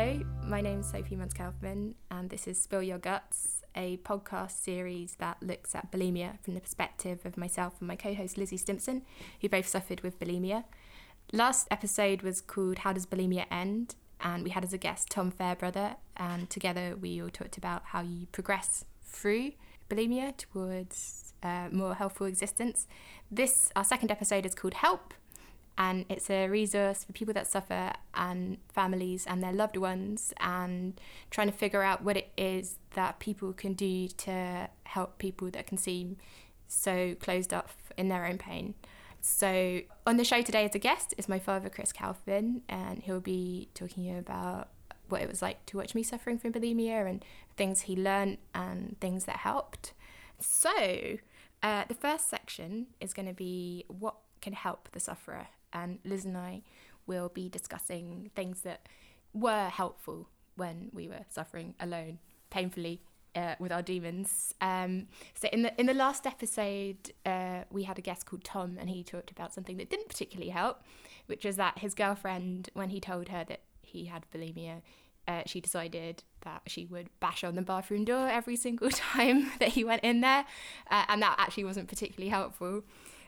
Hello, my name is Sophie Munce-Kaufman, and this is Spill Your Guts, a podcast series that looks at bulimia from the perspective of myself and my co host Lizzie Stimpson, who both suffered with bulimia. Last episode was called How Does Bulimia End? And we had as a guest Tom Fairbrother, and together we all talked about how you progress through bulimia towards uh, more healthful existence. This, our second episode, is called Help, and it's a resource for people that suffer and families and their loved ones and trying to figure out what it is that people can do to help people that can seem so closed off in their own pain. So on the show today as a guest is my father Chris Kaufman and he'll be talking about what it was like to watch me suffering from bulimia and things he learned and things that helped. So uh, the first section is going to be what can help the sufferer and Liz and I will be discussing things that were helpful when we were suffering alone, painfully. Uh, with our demons. Um, so in the in the last episode, uh, we had a guest called Tom, and he talked about something that didn't particularly help, which was that his girlfriend, when he told her that he had bulimia, uh, she decided that she would bash on the bathroom door every single time that he went in there, uh, and that actually wasn't particularly helpful.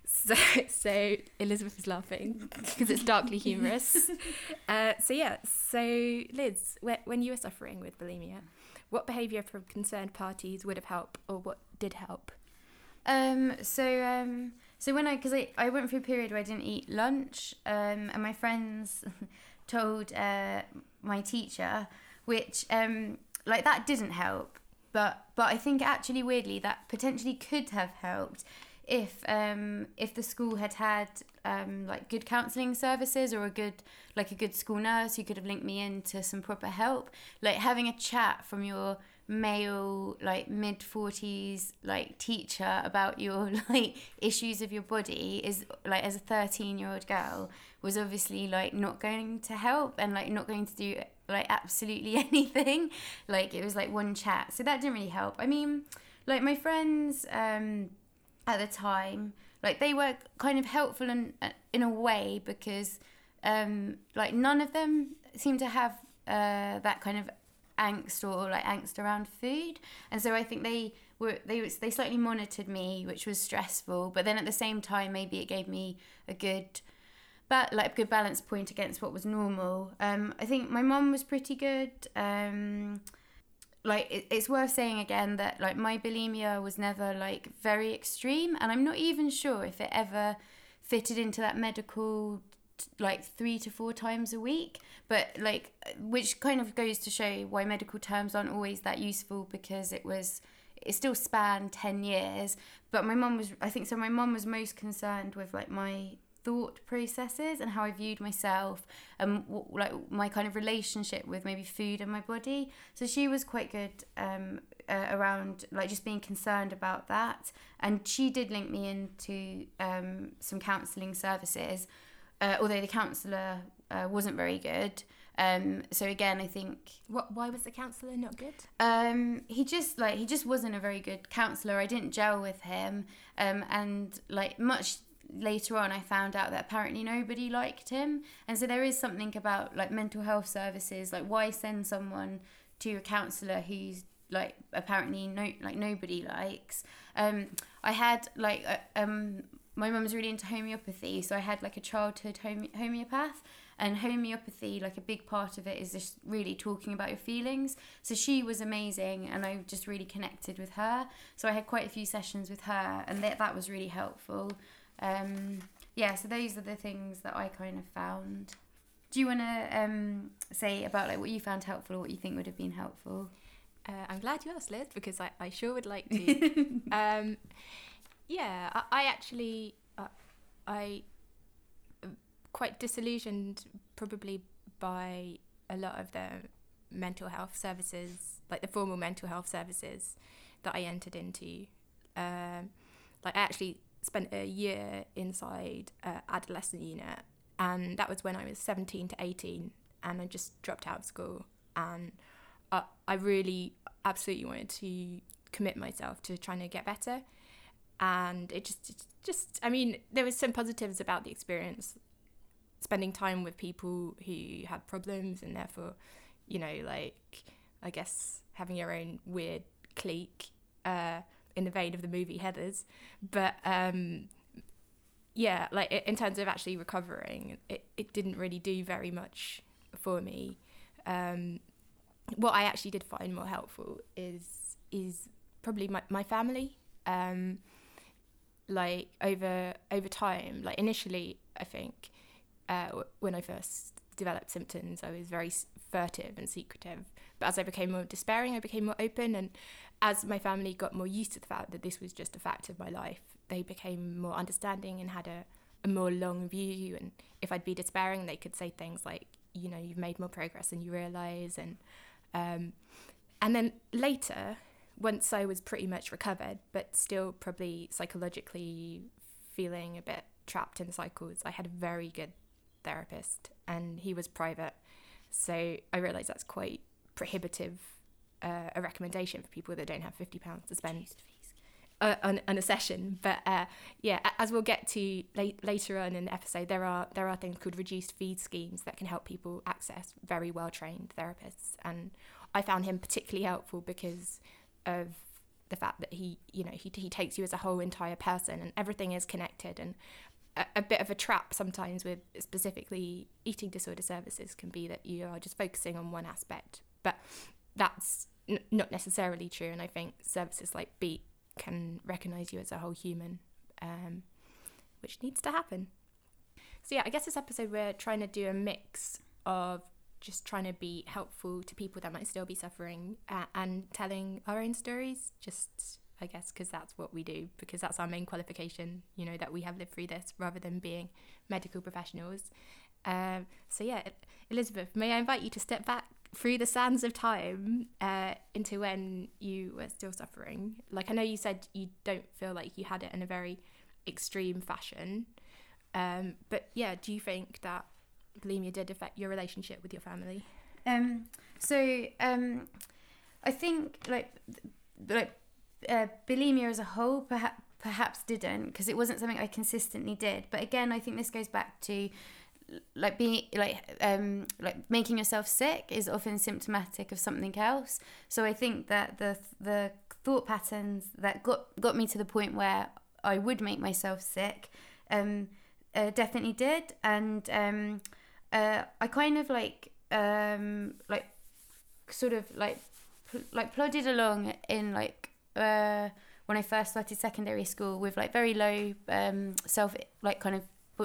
So, so Elizabeth is laughing because it's darkly humorous. Uh, so yeah, so Liz, when you were suffering with bulimia, what behaviour from concerned parties would have helped, or what did help? Um, so um, so when I because I, I went through a period where I didn't eat lunch, um, and my friends told uh, my teacher, which um, like that didn't help, but but I think actually weirdly that potentially could have helped if um, if the school had had um, like good counselling services or a good like a good school nurse who could have linked me into some proper help, like having a chat from your male like mid 40s like teacher about your like issues of your body is like as a 13 year old girl was obviously like not going to help and like not going to do like absolutely anything. Like it was like one chat. So that didn't really help. I mean like my friends um at the time. Like they were kind of helpful in in a way because um like none of them seemed to have uh that kind of angst or like angst around food. And so i think they were they they slightly monitored me which was stressful. But then at the same time maybe it gave me a good but like a good balance point against what was normal. Um i think my mom was pretty good. Um like it, it's worth saying again that like my bulimia was never like very extreme and i'm not even sure if it ever fitted into that medical like three to four times a week but like which kind of goes to show why medical terms aren't always that useful because it was it still spanned 10 years but my mom was i think so my mom was most concerned with like my thought processes and how I viewed myself and w- like my kind of relationship with maybe food and my body. So she was quite good um, uh, around like just being concerned about that. And she did link me into um, some counselling services, uh, although the counsellor uh, wasn't very good. Um, so again, I think what why was the counsellor not good? Um, he just like he just wasn't a very good counsellor. I didn't gel with him, um, and like much later on I found out that apparently nobody liked him. And so there is something about like mental health services, like why send someone to a counsellor who's like apparently no like nobody likes. Um, I had like uh, um, my mum was really into homeopathy, so I had like a childhood home- homeopath. And homeopathy, like a big part of it, is just really talking about your feelings. So she was amazing, and I just really connected with her. So I had quite a few sessions with her, and that that was really helpful. Um, yeah, so those are the things that I kind of found. Do you want to um, say about like what you found helpful or what you think would have been helpful? Uh, I'm glad you asked, Liz, because I, I sure would like to. um, yeah, I, I actually uh, I quite disillusioned probably by a lot of the mental health services, like the formal mental health services that I entered into. Um, like I actually spent a year inside adolescent unit, and that was when I was 17 to 18, and I just dropped out of school. And I, I really absolutely wanted to commit myself to trying to get better. And it just, just, I mean, there was some positives about the experience, spending time with people who had problems and therefore you know, like I guess having your own weird clique uh, in the vein of the movie Heathers. But um, yeah, like in terms of actually recovering, it, it didn't really do very much for me. Um, what I actually did find more helpful is is probably my, my family. Um, like over over time, like initially, I think uh, when I first developed symptoms, I was very furtive and secretive. But as I became more despairing, I became more open, and as my family got more used to the fact that this was just a fact of my life, they became more understanding and had a, a more long view. And if I'd be despairing, they could say things like, you know, you've made more progress than you realise, and um, and then later, once I was pretty much recovered, but still probably psychologically feeling a bit trapped in cycles, I had a very good therapist, and he was private, so I realised that's quite prohibitive uh, a recommendation for people that don't have fifty pounds to spend uh, on, on a session. But uh, yeah, as we'll get to late, later on in the episode, there are there are things called reduced fee schemes that can help people access very well trained therapists, and I found him particularly helpful because of the fact that he you know he he takes you as a whole entire person, and everything is connected and. A, a bit of a trap sometimes with specifically eating disorder services can be that you are just focusing on one aspect, but that's n- not necessarily true. And I think services like Beat can recognize you as a whole human, um, which needs to happen. So, yeah, I guess this episode we're trying to do a mix of just trying to be helpful to people that might still be suffering uh, and telling our own stories, just I guess, because that's what we do, because that's our main qualification, you know, that we have lived through this rather than being medical professionals. Um, so, yeah, Elizabeth, may I invite you to step back through the sands of time uh, into when you were still suffering. Like I know you said you don't feel like you had it in a very extreme fashion, um, but yeah, do you think that bulimia did affect your relationship with your family? Um, so um, I think like like uh, bulimia as a whole perhaps perhaps didn't because it wasn't something I consistently did. But again, I think this goes back to like being like um like making yourself sick is often symptomatic of something else. So i think that the the thought patterns that got got me to the point where i would make myself sick um uh, definitely did. And um uh i kind of like um like sort of like pl- like plodded along in like uh when i first started secondary school with like very low um self like kind of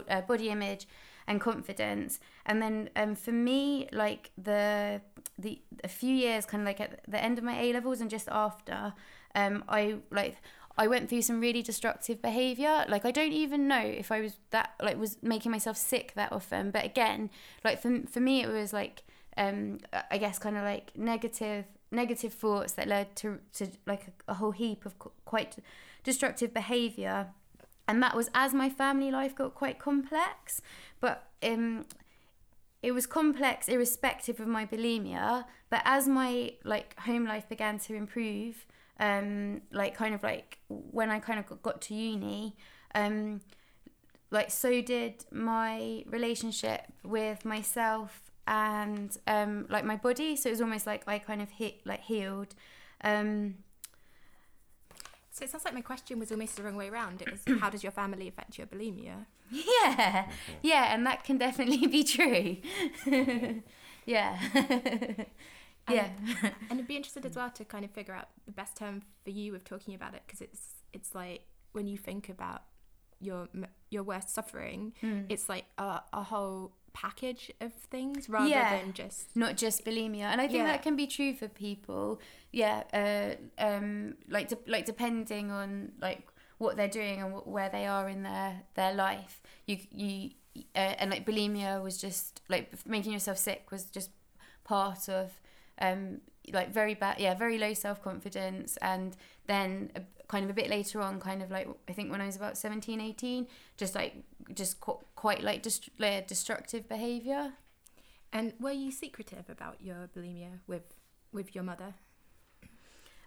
uh, body image and confidence. And then um, for me, like the the a few years, kind of like at the end of my A levels and just after, um, I like I went through some really destructive behavior. Like I don't even know if I was that like was making myself sick that often. But again, like for for me, it was like um, I guess kind of like negative negative thoughts that led to to like a, a whole heap of quite destructive behavior and that was as my family life got quite complex but um it was complex irrespective of my bulimia but as my like home life began to improve um like kind of like when i kind of got to uni um like so did my relationship with myself and um like my body. So it was almost like i kind of hit like healed. Um so it sounds like my question was almost the wrong way around. It was how does your family affect your bulimia? Yeah, yeah, and that can definitely be true. yeah. yeah. and I'd be interested as well to kind of figure out the best term for you of talking about it because it's it's like when you think about your your worst suffering, mm. it's like a, a whole package of things rather yeah. than just not just bulimia and i think yeah. that can be true for people yeah uh, um like de- like depending on like what they're doing and wh- where they are in their their life you you uh, and like bulimia was just like making yourself sick was just part of um like very bad yeah very low self-confidence and then kind of a bit later on kind of like i think when i was about 17 18 just like just qu- quite like dest- like destructive behavior and were you secretive about your bulimia with with your mother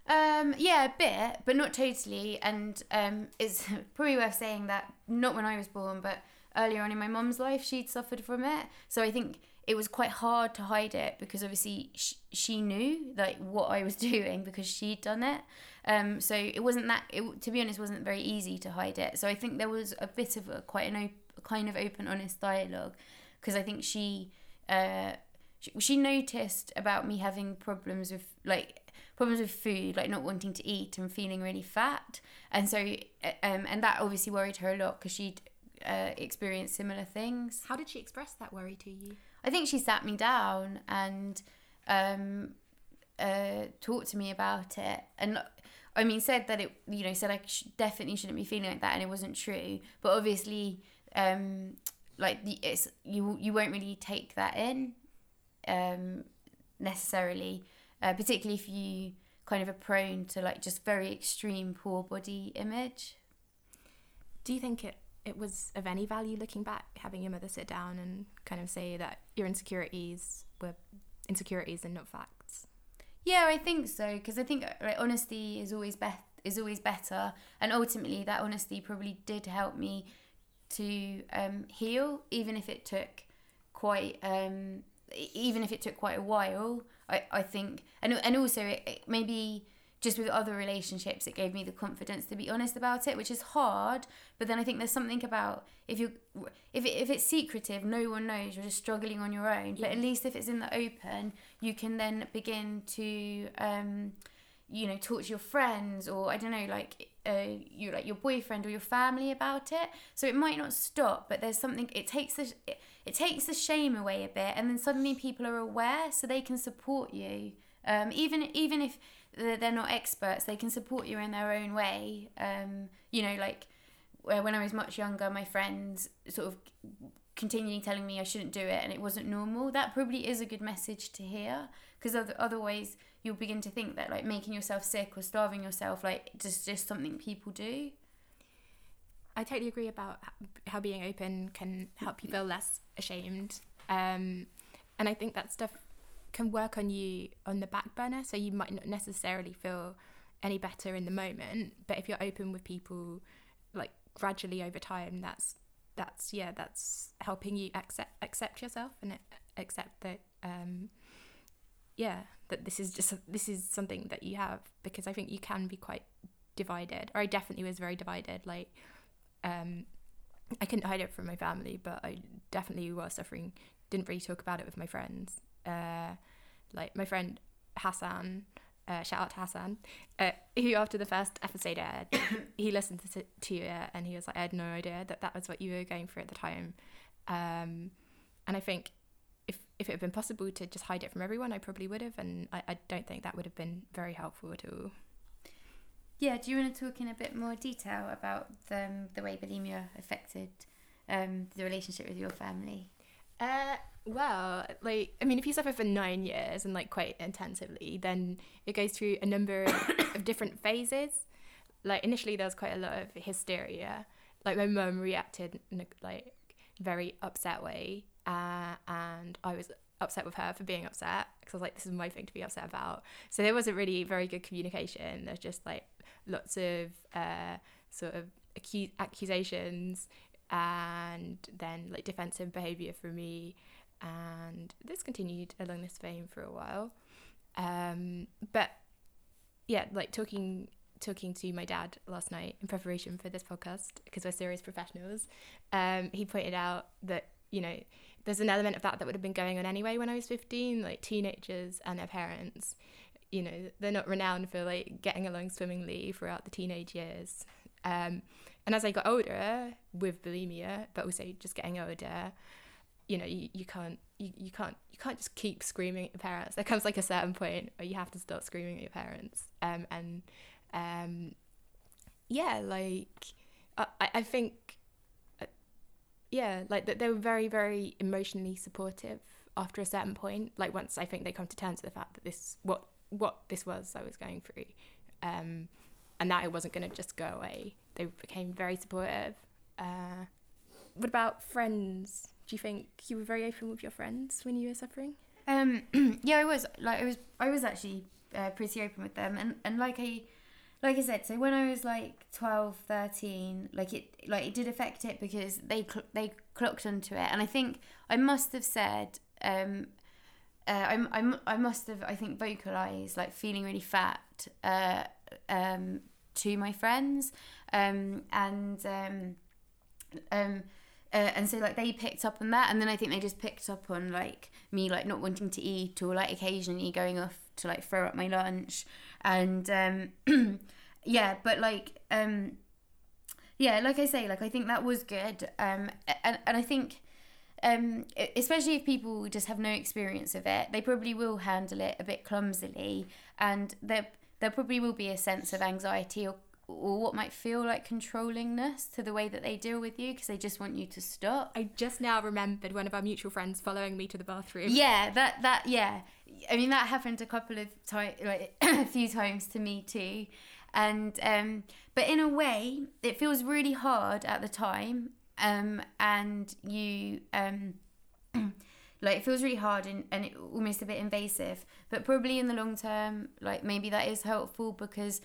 um, yeah, a bit, but not totally. And um, it's probably worth saying that not when I was born, but earlier on in my mum's life, she'd suffered from it. So I think it was quite hard to hide it because obviously she, she knew like what I was doing because she'd done it. Um, so it wasn't that. It, to be honest, wasn't very easy to hide it. So I think there was a bit of a quite an op- kind of open, honest dialogue because I think she, uh, she she noticed about me having problems with like problems with food, like not wanting to eat and feeling really fat, and so uh, um, and that obviously worried her a lot because she'd uh, experienced similar things. How did she express that worry to you? I think she sat me down and um, uh, talked to me about it, and I mean said that it you know said I sh- definitely shouldn't be feeling like that, and it wasn't true. But obviously, um, like the, it's you you won't really take that in um, necessarily, uh, particularly if you kind of are prone to like just very extreme poor body image. Do you think it it was of any value looking back, having your mother sit down and kind of say that your insecurities were insecurities and not facts? Yeah, I think so because I think like, honesty is always best is always better, and ultimately that honesty probably did help me to um, heal, even if it took quite um, even if it took quite a while. I, I think and and also it, it maybe just with other relationships it gave me the confidence to be honest about it which is hard but then i think there's something about if you if, it, if it's secretive no one knows you're just struggling on your own but at least if it's in the open you can then begin to um you know talk to your friends or i don't know like uh, you like your boyfriend or your family about it. So it might not stop but there's something it takes the it, it takes the shame away a bit and then suddenly people are aware so they can support you. Um, even even if they're not experts they can support you in their own way. Um, you know like when i was much younger my friends sort of continually telling me i shouldn't do it and it wasn't normal. That probably is a good message to hear because other, otherwise you'll begin to think that like making yourself sick or starving yourself like just just something people do. I totally agree about how being open can help you feel less ashamed. Um, and I think that stuff can work on you on the back burner, so you might not necessarily feel any better in the moment. But if you're open with people, like gradually over time, that's that's yeah, that's helping you accept accept yourself and accept that um, yeah, that this is just this is something that you have because I think you can be quite divided, or I definitely was very divided, like um, I couldn't hide it from my family, but I definitely was suffering. Didn't really talk about it with my friends. Uh, like my friend Hassan, uh, shout out to Hassan, uh, who after the first episode aired, he listened to, to it and he was like, I had no idea that that was what you were going through at the time. Um, and I think if, if it had been possible to just hide it from everyone, I probably would have. And I, I don't think that would have been very helpful at all. Yeah, do you want to talk in a bit more detail about the, um, the way bulimia affected um, the relationship with your family? Uh, well, like I mean, if you suffer for nine years and like quite intensively, then it goes through a number of different phases. Like initially, there was quite a lot of hysteria. Like my mum reacted in a like very upset way, uh, and I was upset with her for being upset because I was like, this is my thing to be upset about. So there wasn't really very good communication. There's just like lots of uh, sort of acu- accusations and then like defensive behavior from me and this continued along this vein for a while. Um, but yeah like talking talking to my dad last night in preparation for this podcast because we're serious professionals um, he pointed out that you know there's an element of that that would have been going on anyway when i was 15 like teenagers and their parents you know they're not renowned for like getting along swimmingly throughout the teenage years. Um, and as i got older with bulimia but also just getting older you know you, you can't you, you can't you can't just keep screaming at your parents there comes like a certain point where you have to start screaming at your parents um, and um, yeah like I, I think uh, yeah like that they were very very emotionally supportive after a certain point like once i think they come to terms with the fact that this what what this was I was going through, um, and that it wasn't going to just go away. They became very supportive. Uh, what about friends? Do you think you were very open with your friends when you were suffering? Um, yeah, I was. Like I was. I was actually uh, pretty open with them, and and like I. Like I said, so when I was like 12, 13, like it like it did affect it because they cl- they clocked onto it, and I think I must have said um, uh, I'm, I'm, I must have, I think, vocalized like feeling really fat uh, um, to my friends. Um, and um, um, uh, and so like they picked up on that and then i think they just picked up on like me like not wanting to eat or like occasionally going off to like throw up my lunch. And um yeah but like um yeah like i say like i think that was good. Um and, and i think um especially if people just have no experience of it they probably will handle it a bit clumsily. And there there probably will be a sense of anxiety or or what might feel like controllingness to the way that they deal with you because they just want you to stop. I just now remembered one of our mutual friends following me to the bathroom. Yeah, that that yeah. I mean that happened a couple of times, like a few times to me too, and um, but in a way it feels really hard at the time, um, and you um. like it feels really hard and, and it, almost a bit invasive but probably in the long term like maybe that is helpful because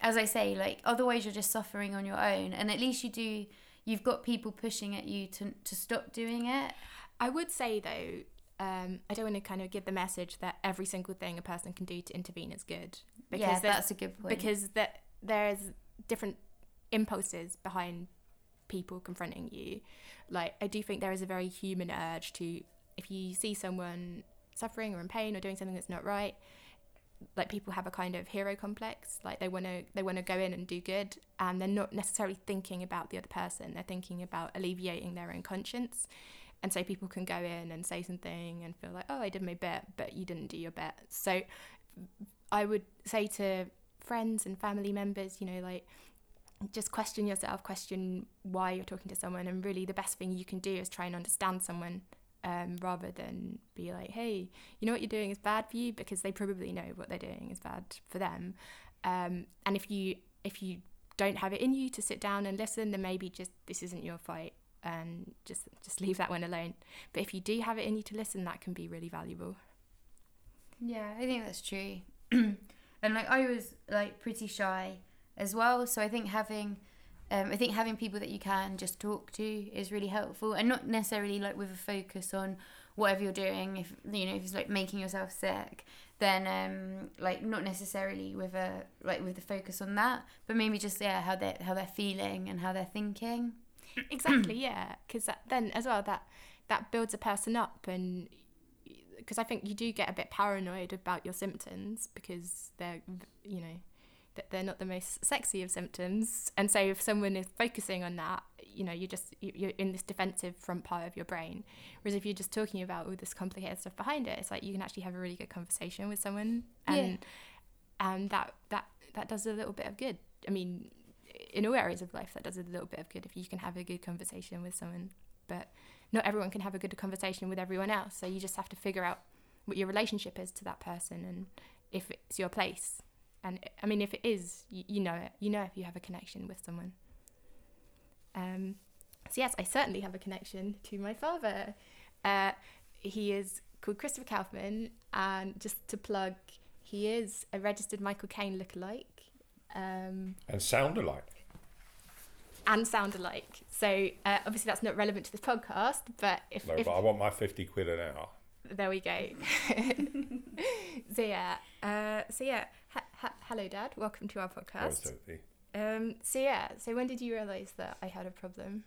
as I say, like otherwise you're just suffering on your own, and at least you do. You've got people pushing at you to to stop doing it. I would say though, um, I don't want to kind of give the message that every single thing a person can do to intervene is good. Because yeah, that's a good point. Because that there's different impulses behind people confronting you. Like I do think there is a very human urge to, if you see someone suffering or in pain or doing something that's not right, like people have a kind of hero complex like they want to they want to go in and do good and they're not necessarily thinking about the other person they're thinking about alleviating their own conscience. And so people can go in and say something and feel like oh i did my bit but you didn't do your bit. So i would say to friends and family members you know like just question yourself question why you're talking to someone and really the best thing you can do is try and understand someone um, rather than be like, hey, you know what you're doing is bad for you because they probably know what they're doing is bad for them. Um, and if you if you don't have it in you to sit down and listen, then maybe just this isn't your fight and just just leave that one alone. But if you do have it in you to listen, that can be really valuable. Yeah, I think that's true. and like I was like pretty shy as well, so I think having um, I think having people that you can just talk to is really helpful, and not necessarily like with a focus on whatever you're doing. If you know if it's like making yourself sick, then um, like not necessarily with a like with the focus on that, but maybe just yeah how they how they're feeling and how they're thinking. Exactly, yeah, because then as well that that builds a person up and because I think you do get a bit paranoid about your symptoms because they're you know that they're not the most sexy of symptoms. And so if someone is focusing on that you know you're just you're in this defensive front part of your brain. Whereas if you're just talking about all this complicated stuff behind it it's like you can actually have a really good conversation with someone. And yeah. and um, that that that does a little bit of good. I mean in all areas of life that does a little bit of good if you can have a good conversation with someone. But not everyone can have a good conversation with everyone else. So you just have to figure out what your relationship is to that person and if it's your place and I mean, if it is, you, you know it. You know if you have a connection with someone. Um, so yes, I certainly have a connection to my father. Uh, he is called Christopher Kaufman, and just to plug, he is a registered Michael Caine lookalike. Um, and sound alike. And sound alike. So uh, obviously that's not relevant to this podcast, but if no, if, but I want my fifty quid an hour. There we go. so yeah, uh, so yeah, ha- hello, Dad. Welcome to our podcast. Um, so yeah, so when did you realise that I had a problem?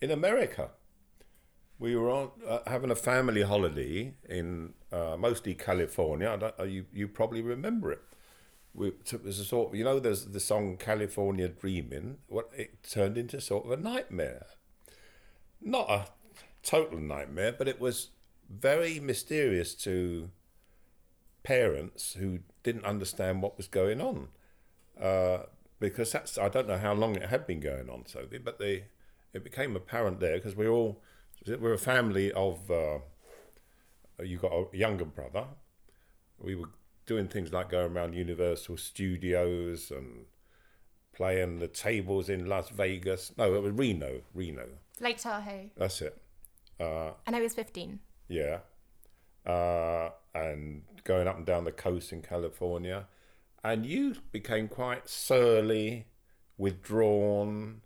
In America, we were on uh, having a family holiday in uh, mostly California. Uh, you you probably remember it. We, it was a sort of you know there's the song California Dreaming. What it turned into sort of a nightmare. Not a total nightmare, but it was very mysterious to parents who didn't understand what was going on. Uh, because that's I don't know how long it had been going on, Sophie, but they it became apparent there because we're all we're a family of uh, you got a younger brother. We were doing things like going around Universal Studios and playing the tables in Las Vegas. No, it was Reno, Reno. Lake Tahoe. That's it. Uh, and I was fifteen. Yeah, uh, and going up and down the coast in California, and you became quite surly, withdrawn,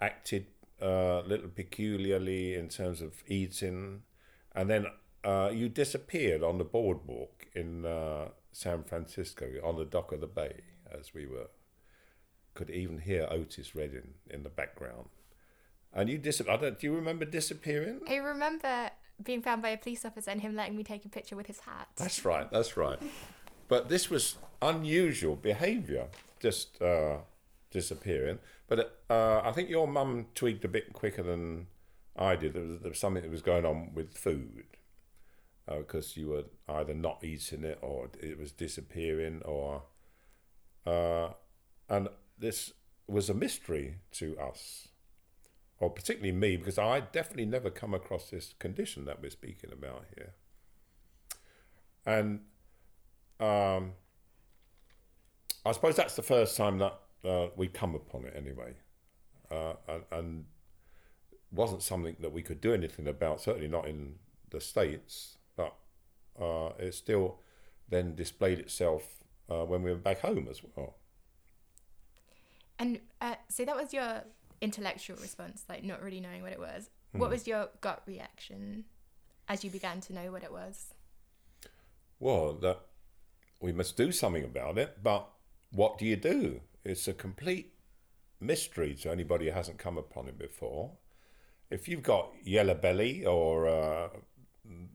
acted uh, a little peculiarly in terms of eating, and then uh, you disappeared on the boardwalk in uh, San Francisco on the dock of the bay as we were could even hear Otis Redding in the background. And you dis- do you remember disappearing? I remember being found by a police officer and him letting me take a picture with his hat. That's right, that's right. But this was unusual behaviour, just uh, disappearing. But uh, I think your mum tweaked a bit quicker than I did. There was, there was something that was going on with food because uh, you were either not eating it or it was disappearing, or uh, and this was a mystery to us, or particularly me, because I definitely never come across this condition that we're speaking about here. And um, I suppose that's the first time that uh, we come upon it anyway, uh, and, wasn't something that we could do anything about. Certainly not in the states, but uh, it still then displayed itself uh, when we were back home as well. And uh, so that was your intellectual response, like not really knowing what it was. What Hmm. was your gut reaction as you began to know what it was? Well, that we must do something about it, but what do you do? It's a complete mystery to anybody who hasn't come upon it before. If you've got yellow belly or uh,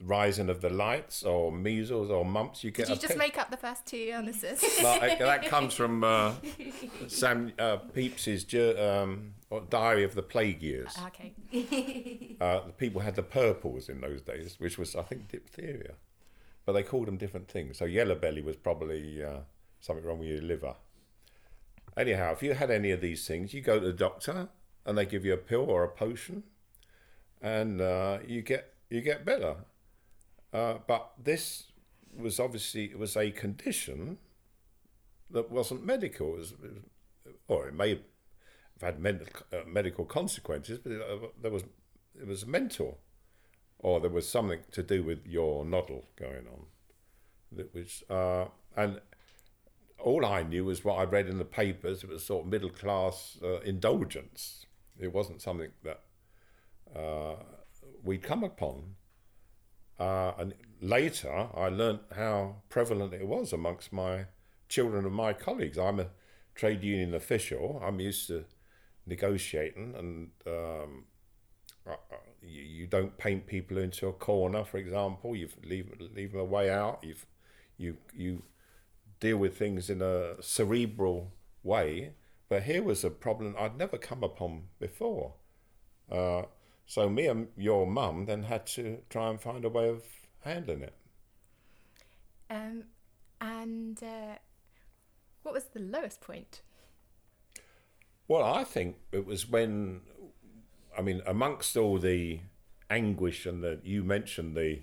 rising of the lights or measles or mumps, you get Did you just make up the first two illnesses? Like, that comes from uh, Sam uh, Pepys's um, what, Diary of the Plague Years. okay. Uh, the people had the purples in those days, which was, I think, diphtheria. But they called them different things. So yellow belly was probably uh, something wrong with your liver. Anyhow, if you had any of these things, you go to the doctor and they give you a pill or a potion, and uh, you get you get better. Uh, but this was obviously it was a condition that wasn't medical. It was, it was- or it may have had uh, medical consequences, but it, uh, there was it was mental, or there was something to do with your noddle going on. That was uh, and all I knew was what I read in the papers. It was sort of middle class uh, indulgence. It wasn't something that uh, we'd come upon. Uh, and later, I learnt how prevalent it was amongst my children and my colleagues. I'm a trade union official. I'm used to negotiating, and um, uh, uh, you, you don't paint people into a corner, for example. You leave leave them a way out. You've you you deal with things in a cerebral way. But here was a problem I'd never come upon before. Uh, so me and your mum then had to try and find a way of handling it. Um, and uh, what was the lowest point? Well, I think it was when, I mean, amongst all the anguish and the you mentioned the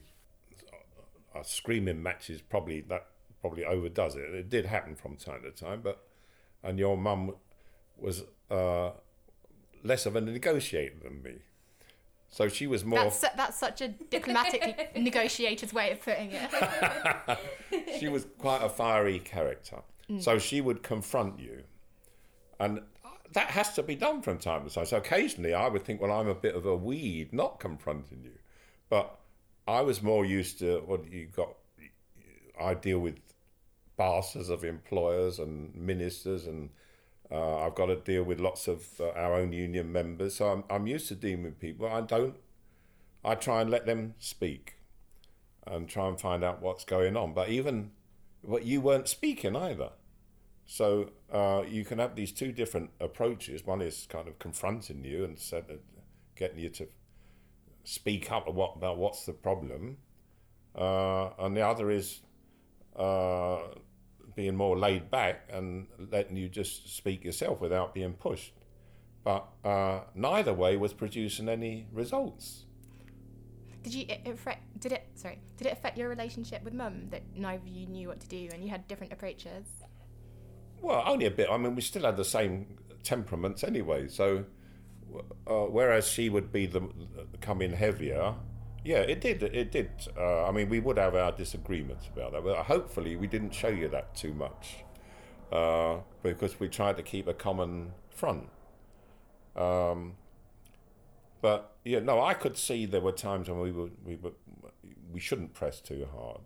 uh, screaming matches, probably that probably overdoes it. It did happen from time to time, but and your mum was uh, less of a negotiator than me, so she was more. That's that's such a diplomatic negotiator's way of putting it. she was quite a fiery character. So she would confront you. And that has to be done from time to time. So occasionally I would think, well, I'm a bit of a weed not confronting you. But I was more used to what you got. I deal with bosses of employers and ministers, and uh, I've got to deal with lots of uh, our own union members. So I'm, I'm used to dealing with people. I don't, I try and let them speak and try and find out what's going on. But even, but you weren't speaking either. So uh, you can have these two different approaches. One is kind of confronting you and said, getting you to speak up about, about what's the problem, uh, and the other is uh, being more laid back and letting you just speak yourself without being pushed. But uh, neither way was producing any results. Did you it, it did it sorry did it affect your relationship with mum that neither of you knew what to do and you had different approaches? Well, only a bit. I mean, we still had the same temperaments anyway. So, uh, whereas she would be the come in heavier, yeah, it did. It did. Uh, I mean, we would have our disagreements about that, but hopefully, we didn't show you that too much uh, because we tried to keep a common front. Um, but yeah, no, I could see there were times when we were we were we shouldn't press too hard.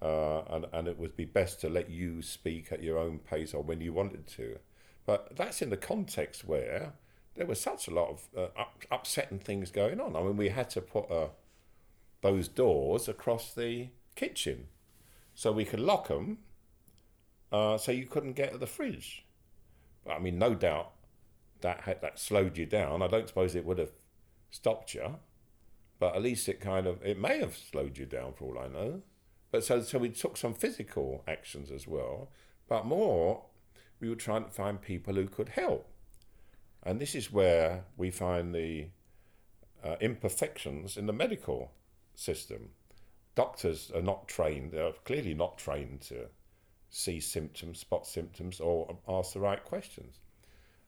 Uh, and, and it would be best to let you speak at your own pace or when you wanted to. But that's in the context where there was such a lot of uh, up, upsetting things going on. I mean, we had to put uh, those doors across the kitchen so we could lock them uh, so you couldn't get at the fridge. But, I mean, no doubt that had, that slowed you down. I don't suppose it would have stopped you, but at least it kind of it may have slowed you down for all I know. But so so we took some physical actions as well, but more we were trying to find people who could help, and this is where we find the uh, imperfections in the medical system. Doctors are not trained; they're clearly not trained to see symptoms, spot symptoms, or ask the right questions.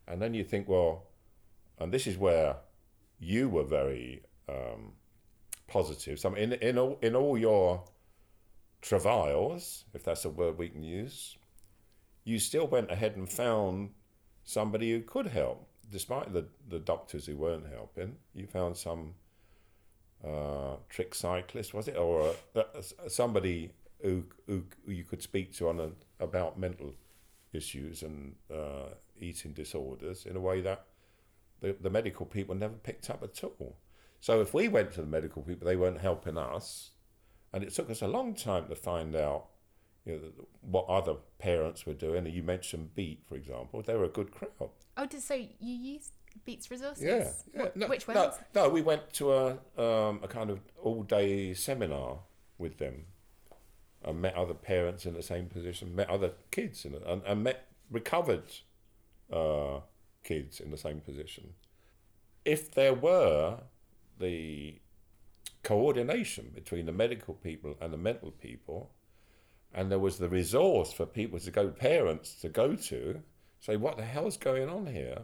And then you think, well, and this is where you were very um, positive. So in in all in all your travails, if that's a word we can use, you still went ahead and found somebody who could help, despite the the doctors who weren't helping. You found some uh, trick cyclist, was it, or uh, somebody who, who who you could speak to on a, about mental issues and uh, eating disorders in a way that the, the medical people never picked up at all. So if we went to the medical people, they weren't helping us, and it took us a long time to find out, you know, what other parents were doing. You mentioned Beat, for example; they were a good crowd. Oh, did, so you used Beats resources? Yeah, yeah. What- no, which no, ones? No, we went to a um, a kind of all day seminar with them, and met other parents in the same position, met other kids, in it, and and met recovered uh, kids in the same position. If there were the coordination between the medical people and the mental people, and there was the resource for people to go, parents to go to, say, what the hell's going on here?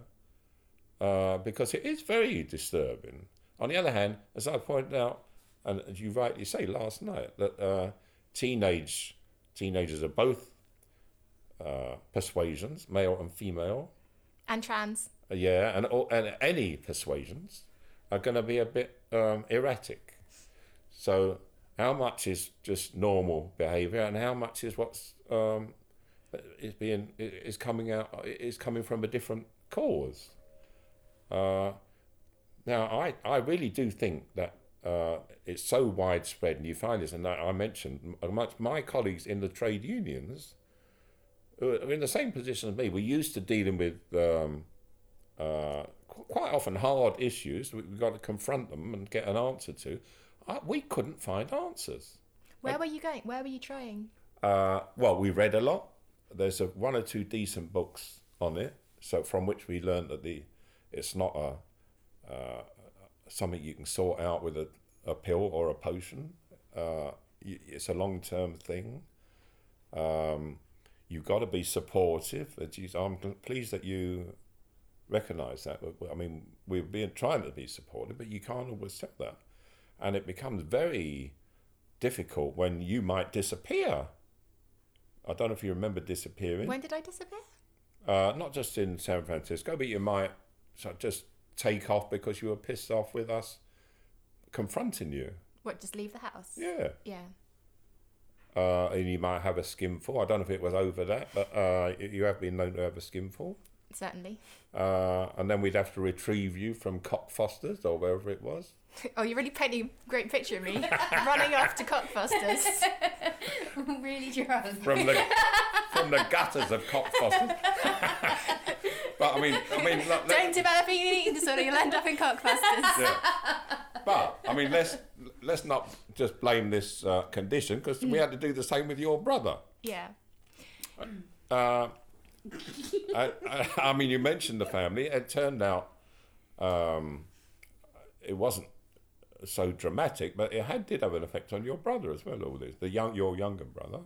Uh, because it is very disturbing. On the other hand, as I pointed out, and as you rightly say last night, that uh, teenage teenagers are both uh, persuasions, male and female, And trans. uh, yeah, and and any persuasions are going to be a bit um, erratic. So, how much is just normal behaviour, and how much is what's um, is being is coming out is coming from a different cause? Uh, now, I, I really do think that uh, it's so widespread, and you find this, and I, I mentioned amongst my colleagues in the trade unions are in the same position as me. We're used to dealing with um, uh, qu- quite often hard issues. We've got to confront them and get an answer to. Uh, we couldn't find answers. Where were you going? Where were you trying? Uh, well, we read a lot. There's a, one or two decent books on it, so from which we learned that the it's not a uh, something you can sort out with a, a pill or a potion. Uh, it's a long term thing. Um, you've got to be supportive. I'm pleased that you recognise that. I mean, we've been trying to be supportive, but you can't always say that, and it becomes very difficult when you might disappear. I don't know if you remember disappearing. When did I disappear? Uh, not just in San Francisco, but you might just take off because you were pissed off with us confronting you. What, just leave the house? Yeah. Yeah. Uh, and you might have a skinful. I don't know if it was over that, but uh, you- have been known to have a skinful. Certainly. Uh, and then we'd have to retrieve you from Cockfosters or wherever it was. Oh, you're really painting a great picture of me running off to cockfosters. really drunk. from the from the gutters of Cockfosters. but I mean, I mean, look, let- Don't develop an eating disorder, you'll end up in cockfosters. yeah. But I mean, let's let's not just blame this uh, condition because we had to do the same with your brother. Yeah. Uh, I, I, I mean, you mentioned the family. It turned out um, it wasn't so dramatic, but it had did have an effect on your brother as well. All this, the young your younger brother,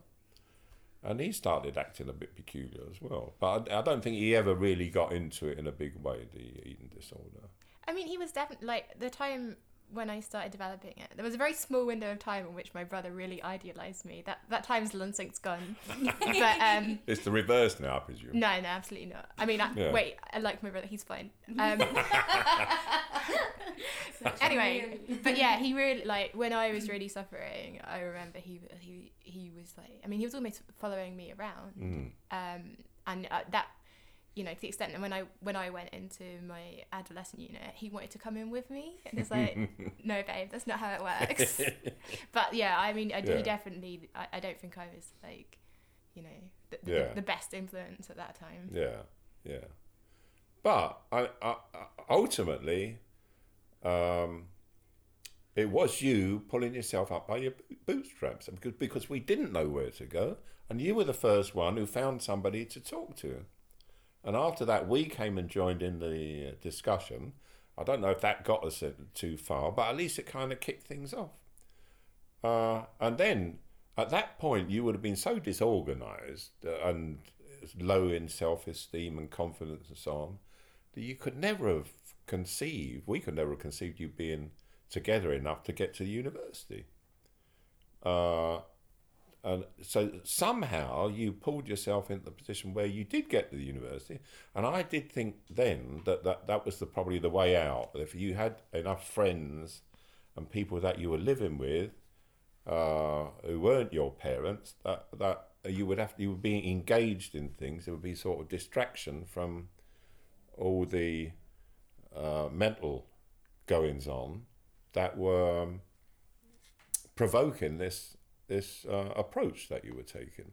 and he started acting a bit peculiar as well. But I, I don't think he ever really got into it in a big way. The eating disorder. I mean, he was definitely like the time when I started developing it. There was a very small window of time in which my brother really idealized me. That that time's long since gone. but um, It's the reverse now, I presume. no, no, absolutely not. I mean, I, Yeah. wait, I like my brother. He's fine. Um, anyway, but yeah, he really like when I was really suffering. I remember he he he was like, I mean, he was almost following me around, Mm. um, and uh, that you know to the extent that when I when I went into my adolescent unit, he wanted to come in with me, and it's like, no, babe, that's not how it works. but yeah, I mean, I, Yeah. definitely. I, I don't think I was like, you know, the, the, Yeah. the best influence at that time. Yeah, yeah. But I, I, ultimately, um, it was you pulling yourself up by your bo- bootstraps because because we didn't know where to go, and you were the first one who found somebody to talk to. And after that, we came and joined in the discussion. I don't know if that got us too far, but at least it kind of kicked things off. Uh, and then at that point, you would have been so disorganized uh, and low in self esteem and confidence and so on that you could never have conceived, we could never have conceived you being together enough to get to university. Uh, and so somehow you pulled yourself into the position where you did get to the university. And I did think then that that, that was the, probably the way out. If you had enough friends and people that you were living with uh, who weren't your parents, that, that you would have you would be engaged in things. It would be sort of distraction from all the uh, mental goings on that were um, provoking this this uh, approach that you were taking.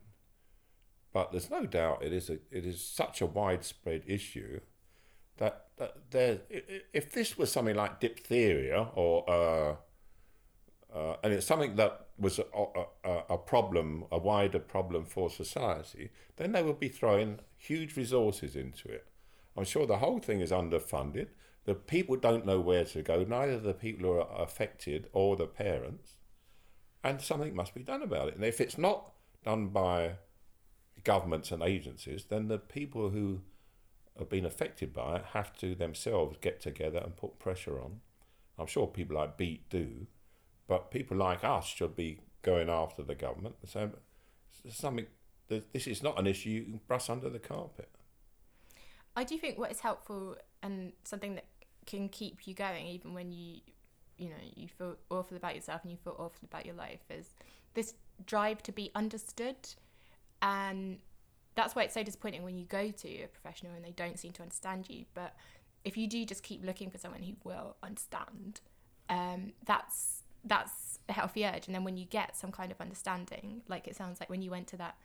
But there's no doubt it is a it is such a widespread issue that, that there if this was something like diphtheria or uh, uh, and it's something that was a, a- a problem, a wider problem for society, then they would be throwing huge resources into it. I'm sure the whole thing is underfunded. The people don't know where to go, neither the people who are affected or the parents, and something must be done about it. And if it's not done by governments and agencies, then the people who have been affected by it have to themselves get together and put pressure on. I'm sure people like Beat do, but people like us should be going after the government saying something. This is not an issue you can brush under the carpet. I do think what is helpful and something that can keep you going even when you you know you feel awful about yourself and you feel awful about your life is this drive to be understood and that's why it's so disappointing when you go to a professional and they don't seem to understand you but if you do just keep looking for someone who will understand um, that's that's a healthy urge and then when you get some kind of understanding like it sounds like when you went to that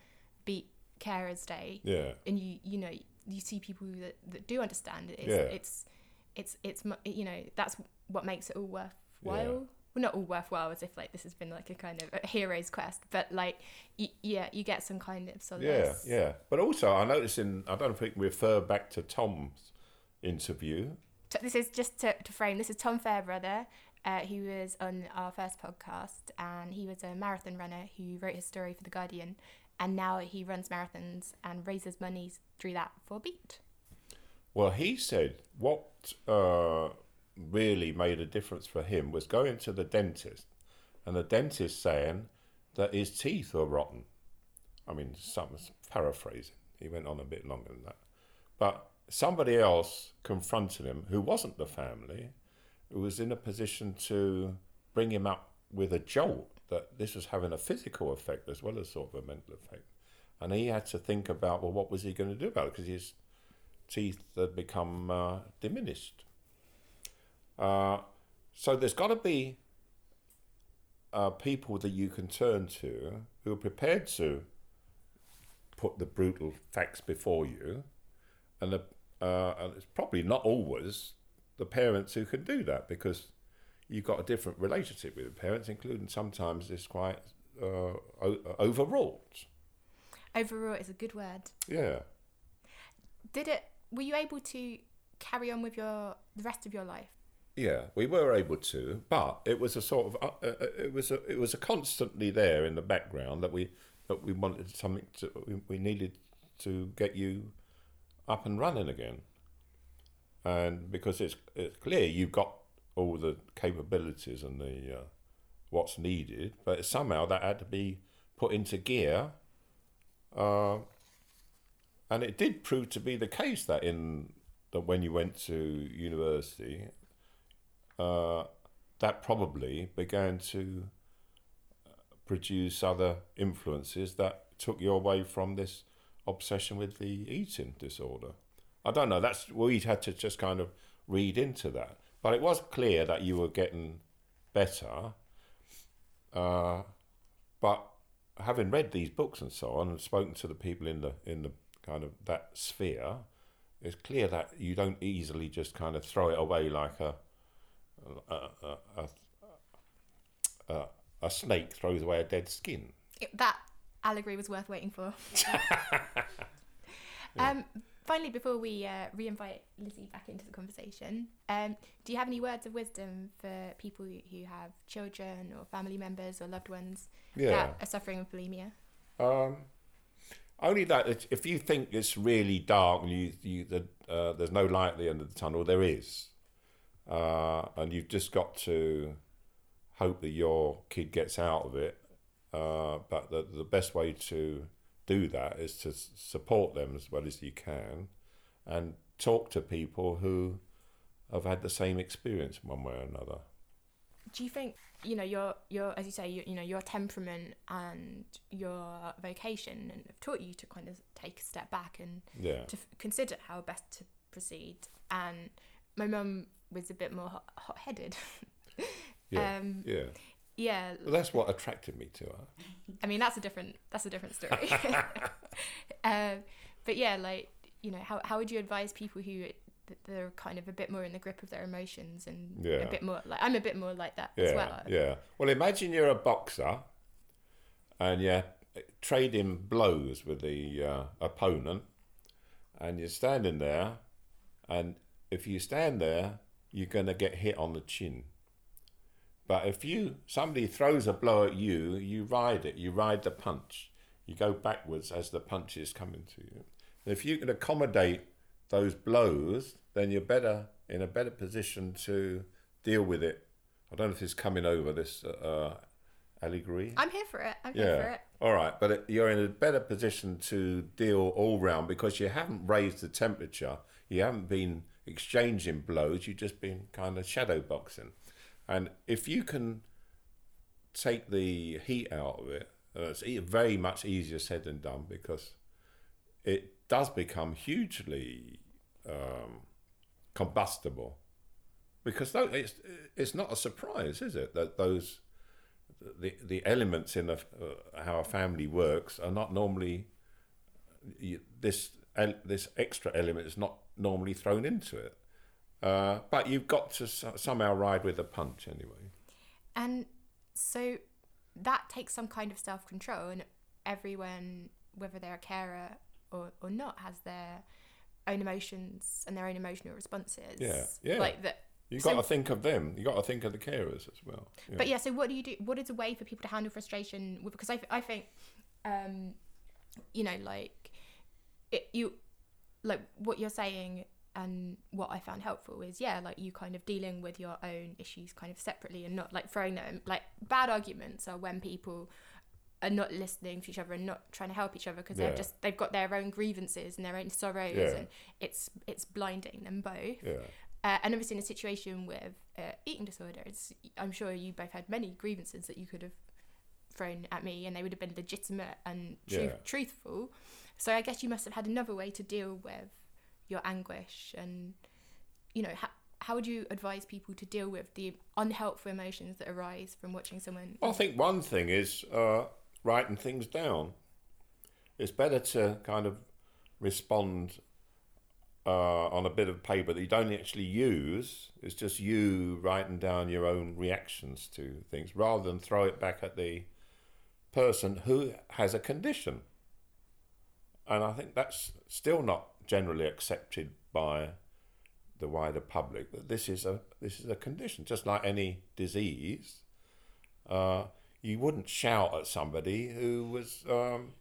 beat carers day Yeah, and you you know you see people that, that do understand it. It's, Yeah. it's it's it's you know that's what makes it all worthwhile. Yeah. Well, not all worthwhile as if like this has been like a kind of a hero's quest, but like y- yeah, you get some kind of solace. yeah. yeah. But also, I noticed in I don't know if we can refer back to Tom's interview. This is just to, to frame. This is Tom Fairbrother. Uh, he was on our first podcast, and he was a marathon runner who wrote his story for the Guardian, and now he runs marathons and raises money through that for Beat. Well, he said what uh, really made a difference for him was going to the dentist, and the dentist saying that his teeth were rotten. I mean, some paraphrasing. He went on a bit longer than that, but somebody else confronted him who wasn't the family, who was in a position to bring him up with a jolt that this was having a physical effect as well as sort of a mental effect, and he had to think about well, what was he going to do about it because his teeth had become uh, diminished. Uh, so there's got to be uh, people that you can turn to who are prepared to put the brutal facts before you, and, the, uh, and it's probably not always the parents who can do that because you've got a different relationship with the parents, including sometimes it's quite uh, o- overwrought. Overall, is a good word. Yeah. Did it? Were you able to carry on with your the rest of your life? Yeah, we were able to, but it was a sort of uh, uh, it was a it was a constantly there in the background that we that we wanted something to we, we needed to get you up and running again, and because it's it's clear you've got all the capabilities and the uh, what's needed, but somehow that had to be put into gear. Uh, and it did prove to be the case that in that when you went to university, uh, that probably began to uh, produce other influences that took you away from this obsession with the eating disorder. I don't know. That's we had to just kind of read into that, but it was clear that you were getting better. Uh, but having read these books and so on, and spoken to the people in the in the kind of that sphere, it's clear that you don't easily just kind of throw it away like a a, a, a, a, snake throws away a dead skin. It- that allegory was worth waiting for. um, finally, before we uh, re-invite Lizzie back into the conversation, um, do you have any words of wisdom for people who who have children or family members or loved ones Yeah. that are suffering with bulimia? Um, only that if you think it's really dark and you, you the, uh, there's no light at the end of the tunnel, there is, uh, and you've just got to hope that your kid gets out of it. Uh, but the the best way to do that is to support them as well as you can, and talk to people who have had the same experience one way or another. Do you think you know your your as you say your, you know your temperament and your vocation and have taught you to kind of take a step back and Yeah. to f- consider how best to proceed. And my mum was a bit more hot- hot-headed. Yeah. um, yeah. yeah, Well, that's what attracted me to her. I mean that's a different that's a different story. um, but yeah, like you know, how how would you advise people who they're kind of a bit more in the grip of their emotions and Yeah. a bit more like I'm a bit more like that Yeah, as well. yeah. Well, imagine you're a boxer and you're trading blows with the uh, opponent, and you're standing there, and if you stand there, you're going to get hit on the chin. But if you somebody throws a blow at you, you ride it. You ride the punch. You go backwards as the punch is coming to you. If you can accommodate those blows, then you're better in a better position to deal with it. I don't know if it's coming over this uh, allegory. I'm here for it. I'm here for Yeah. it. All right, but it, you're in a better position to deal all round because you haven't raised the temperature. You haven't been exchanging blows. You've just been kind of shadow boxing. And if you can take the heat out of it, uh, it's very much easier said than done because it does become hugely um, combustible. Because it's it's not a surprise, is it, that those the the elements in a, uh, how a family works are not normally this this extra element is not normally thrown into it. Uh, but you've got to somehow ride with the punch anyway. And so that takes some kind of self control, and everyone, whether they're a carer or, or not, has their own emotions and their own emotional responses. Yeah, yeah. Like that. You've So- got to think of them. You've got to think of the carers as well. Yeah. But yeah, so what do you do? What is a way for people to handle frustration? with- Because I, I think, um, you know, like it, you, like what you're saying and what I found helpful is yeah, like you kind of dealing with your own issues kind of separately and not like throwing them like bad arguments are when people are not listening to each other and not trying to help each other because Yeah. they're just they've got their own grievances and their own sorrows Yeah. and it's it's blinding them both. yeah, Uh, and obviously, in a situation with uh, eating disorders, I'm sure you both had many grievances that you could have thrown at me, and they would have been legitimate and Yeah. truthful. So I guess you must have had another way to deal with your anguish, and you know, how, how would you advise people to deal with the unhelpful emotions that arise from watching someone? Well, I think one thing is uh, writing things down. It's better to kind of respond uh, on a bit of paper that you don't actually use. It's just you writing down your own reactions to things rather than throw it back at the person who has a condition. And I think that's still not generally accepted by the wider public that this is a this is a condition, just like any disease uh, you wouldn't shout at somebody who was um,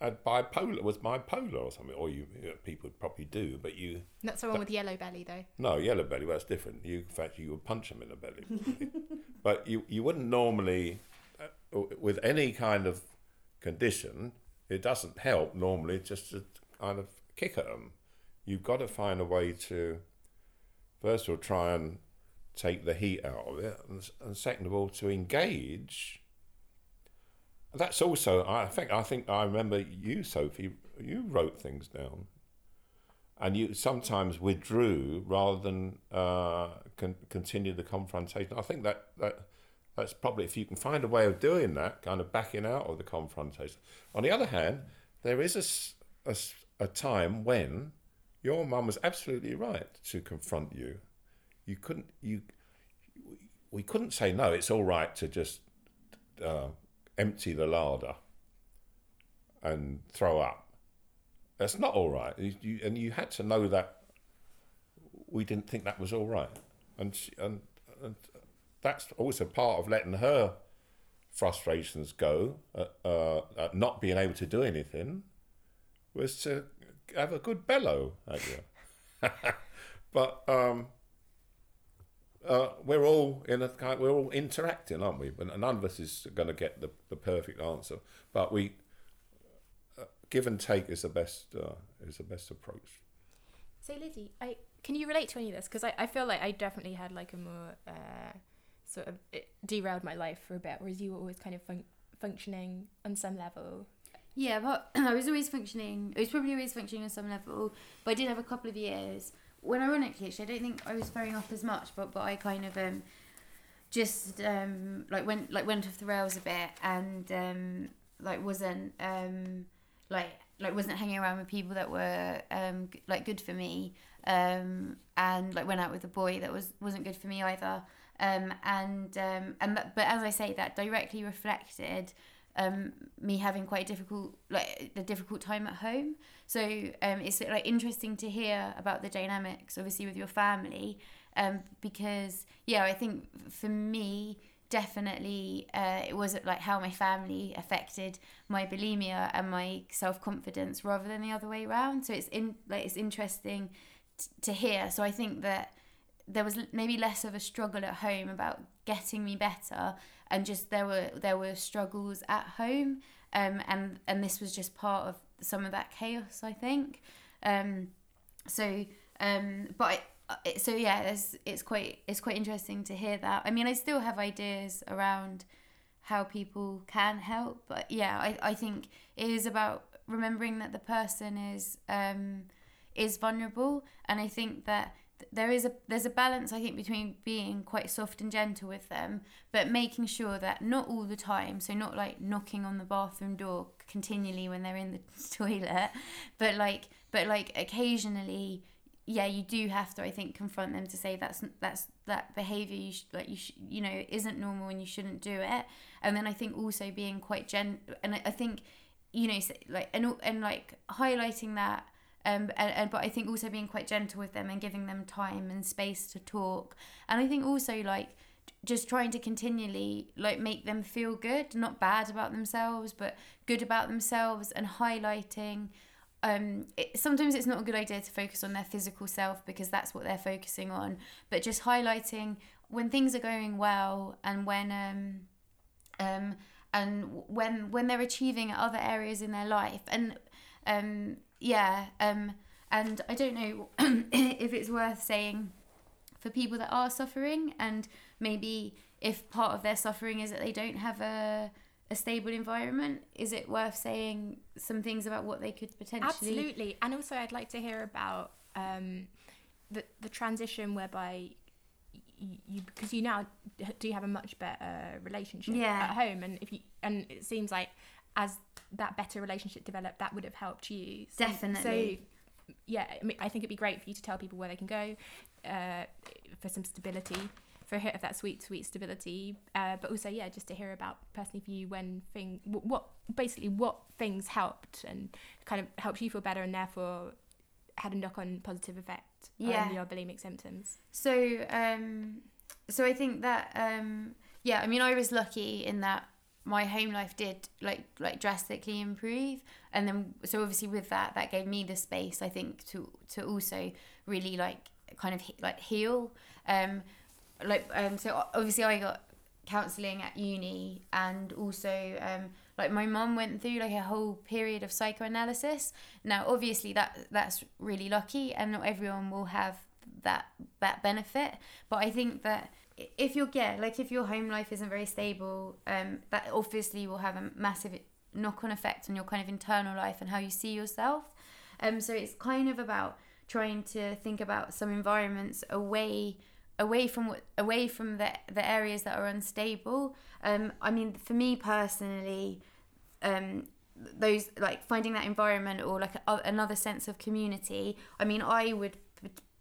had bipolar was bipolar or something, or you, you know, people probably do, but you Not someone with yellow belly, though. no yellow belly. Well, that's different. You in fact you would punch them in the belly, but you you wouldn't normally with any kind of condition. It doesn't help normally just to kind of kick at them. You've got to find a way to first of all try and take the heat out of it, and, and second of all, to engage. That's also, I think, I think I remember you, Sophie. You wrote things down, and you sometimes withdrew rather than uh, con- continue the confrontation. I think that that that's probably if you can find a way of doing that, kind of backing out of the confrontation. On the other hand, there is a time when your mum was absolutely right to confront you. You couldn't you we couldn't say no. It's all right to just uh, empty the larder and throw up. That's not all right. You, and you had to know that we didn't think that was all right, and she, and and that's also part of letting her frustrations go at, uh, at not being able to do anything was to have a good bellow at you. but um, uh, we're all in a kind. We're all interacting, aren't we? But none of us is going to get the, the perfect answer. But we uh, give and take is the best uh, is the best approach. So Lizzie, I can you relate to any of this? Because I, I feel like I definitely had like a more uh, sort of derailed my life for a bit, whereas you were always kind of fun- functioning on some level. Yeah, but I was always functioning. I was probably always functioning on some level, but I did have a couple of years when, ironically, actually, I don't think I was throwing off as much, but but I kind of um just um like went like went off the rails a bit and um like wasn't um like like wasn't hanging around with people that were um like good for me um and like went out with a boy that was wasn't good for me either um and um and that, but as I say that directly reflected um, me having quite a difficult like a difficult time at home. So um, it's like interesting to hear about the dynamics, obviously with your family, um, because yeah, I think for me definitely uh, it was like how my family affected my bulimia and my self confidence rather than the other way around. So it's in like it's interesting t- to hear. So I think that there was maybe less of a struggle at home about getting me better and just there were there were struggles at home um and and this was just part of some of that chaos i think. Um so um but so yeah it's it's quite it's quite interesting to hear that. I mean i still have ideas around how people can help but yeah i, I think it is about remembering that the person is um is vulnerable and i think that th- there is a there's a balance i think between being quite soft and gentle with them but making sure that not all the time so not like knocking on the bathroom door continually when they're in the toilet but like but like occasionally yeah you do have to i think confront them to say that's that's that behavior you sh- like you sh- you know isn't normal and you shouldn't do it. And then i think also being quite gen and i, I think you know like and and like highlighting that um and, and but i think also being quite gentle with them and giving them time and space to talk. And i think also like just trying to continually like make them feel good not bad about themselves but good about themselves and highlighting um it, sometimes it's not a good idea to focus on their physical self because that's what they're focusing on but just highlighting when things are going well and when um um and when when they're achieving other areas in their life. And um yeah um and i don't know if it's worth saying for people that are suffering and maybe if part of their suffering is that they don't have a a stable environment is it worth saying some things about what they could potentially Absolutely, and also I'd like to hear about um, the the transition whereby you, because you now do have a much better relationship Yeah. at home, and if you and it seems like as that better relationship developed, that would have helped you So- Definitely. So yeah, I, mean, I think it'd be great for you to tell people where they can go uh, for some stability. For a hit of that sweet, sweet stability, uh, but also, yeah, just to hear about personally for you when thing, wh- what basically what things helped and kind of helped you feel better, and therefore had a knock-on positive effect Yeah. on your bulimic symptoms. So, um, so I think that, um, yeah, I mean, I was lucky in that my home life did like like drastically improve, and then so obviously with that, that gave me the space I think to to also really like kind of like heal. Um, like um, so obviously I got counselling at uni, and also um, like my mum went through like a whole period of psychoanalysis. Now, obviously that that's really lucky, and not everyone will have that that benefit. But I think that if you're yeah, like if your home life isn't very stable, um, that obviously will have a massive knock-on effect on your kind of internal life and how you see yourself. Um, so it's kind of about trying to think about some environments away away from away from the the areas that are unstable. Um, I mean, for me personally, um, those like finding that environment or like a, another sense of community. I mean, I would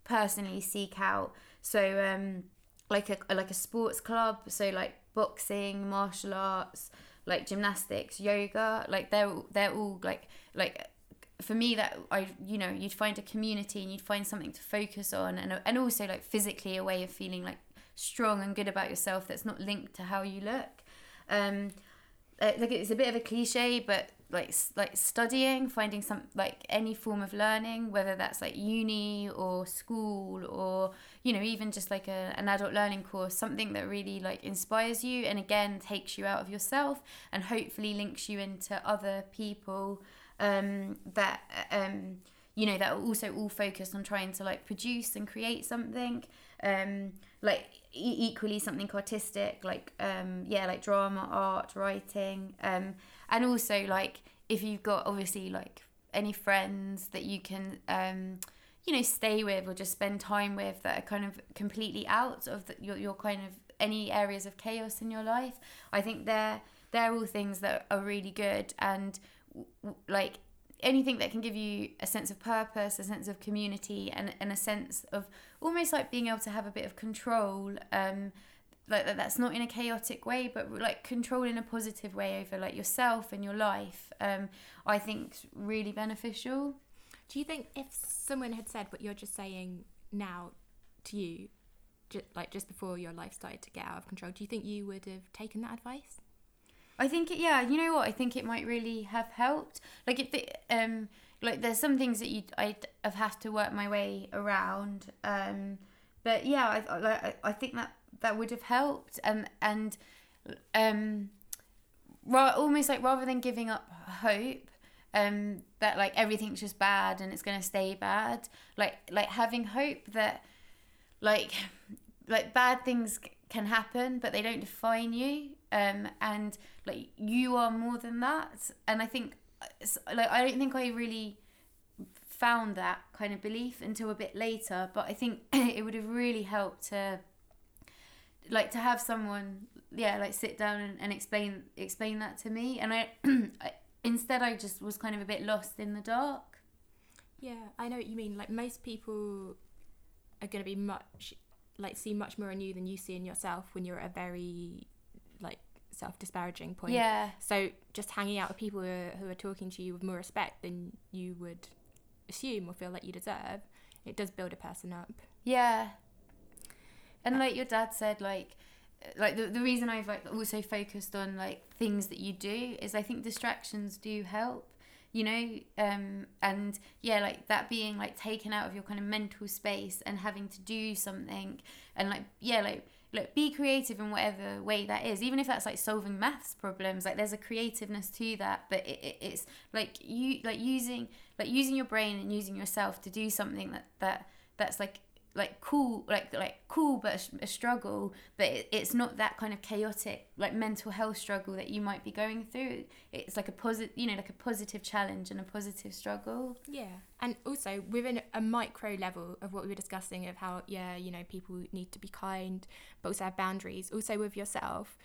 personally seek out so um, like a like a sports club. So like boxing, martial arts, like gymnastics, yoga. Like they're they're all like like for me that I you know you'd find a community and you'd find something to focus on and and also like physically a way of feeling like strong and good about yourself that's not linked to how you look. Um, uh, like it's a bit of a cliche, but like like studying, finding some like any form of learning, whether that's like uni or school or you know even just like a, an adult learning course, something that really like inspires you and again takes you out of yourself and hopefully links you into other people um, that um, you know that are also all focused on trying to like produce and create something um, like e- equally something artistic like um, yeah like drama art writing um, and also like if you've got obviously like any friends that you can um, you know stay with or just spend time with that are kind of completely out of the, your, your kind of any areas of chaos in your life i think they're they're all things that are really good and like anything that can give you a sense of purpose, a sense of community, and, and a sense of almost like being able to have a bit of control. Um, like that's not in a chaotic way, but like control in a positive way over like yourself and your life. Um, I think really beneficial. Do you think if someone had said what you're just saying now to you, just, like just before your life started to get out of control, do you think you would have taken that advice? I think it, yeah, you know what? I think it might really have helped. Like if it, um like there's some things that you I have had to work my way around. Um but yeah, I like I think that that would have helped and and um ra- almost like rather than giving up hope um that like everything's just bad and it's to stay bad. Like like having hope that like like bad things can happen but they don't define you um, and like you are more than that. And i think like i don't think i really found that kind of belief until a bit later but i think it would have really helped to like to have someone yeah like sit down and, and explain explain that to me. And I instead i just was kind of a bit lost in the dark yeah i know what you mean like most people are going to be much like see much more in you than you see in yourself when you're at a very like self-disparaging point. Yeah. So just hanging out with people who are, who are talking to you with more respect than you would assume or feel like you deserve, it does build a person up. Yeah. And uh, like your dad said, like like the, the reason I've like also focused on like things that you do is I think distractions do help you know? Um and yeah like that being like taken out of your kind of mental space and having to do something and like yeah like look be creative in whatever way that is even if that's like solving maths problems like there's a creativeness to that but it, it, it's like you like using like using your brain and using yourself to do something that that that's like like cool like like cool but a, a struggle. But it, it's not that kind of chaotic like mental health struggle that you might be going through. It's like a positive you know like a positive challenge and a positive struggle. Yeah. And also within a micro level of what we were discussing of how yeah you know people need to be kind but also have boundaries. Also with yourself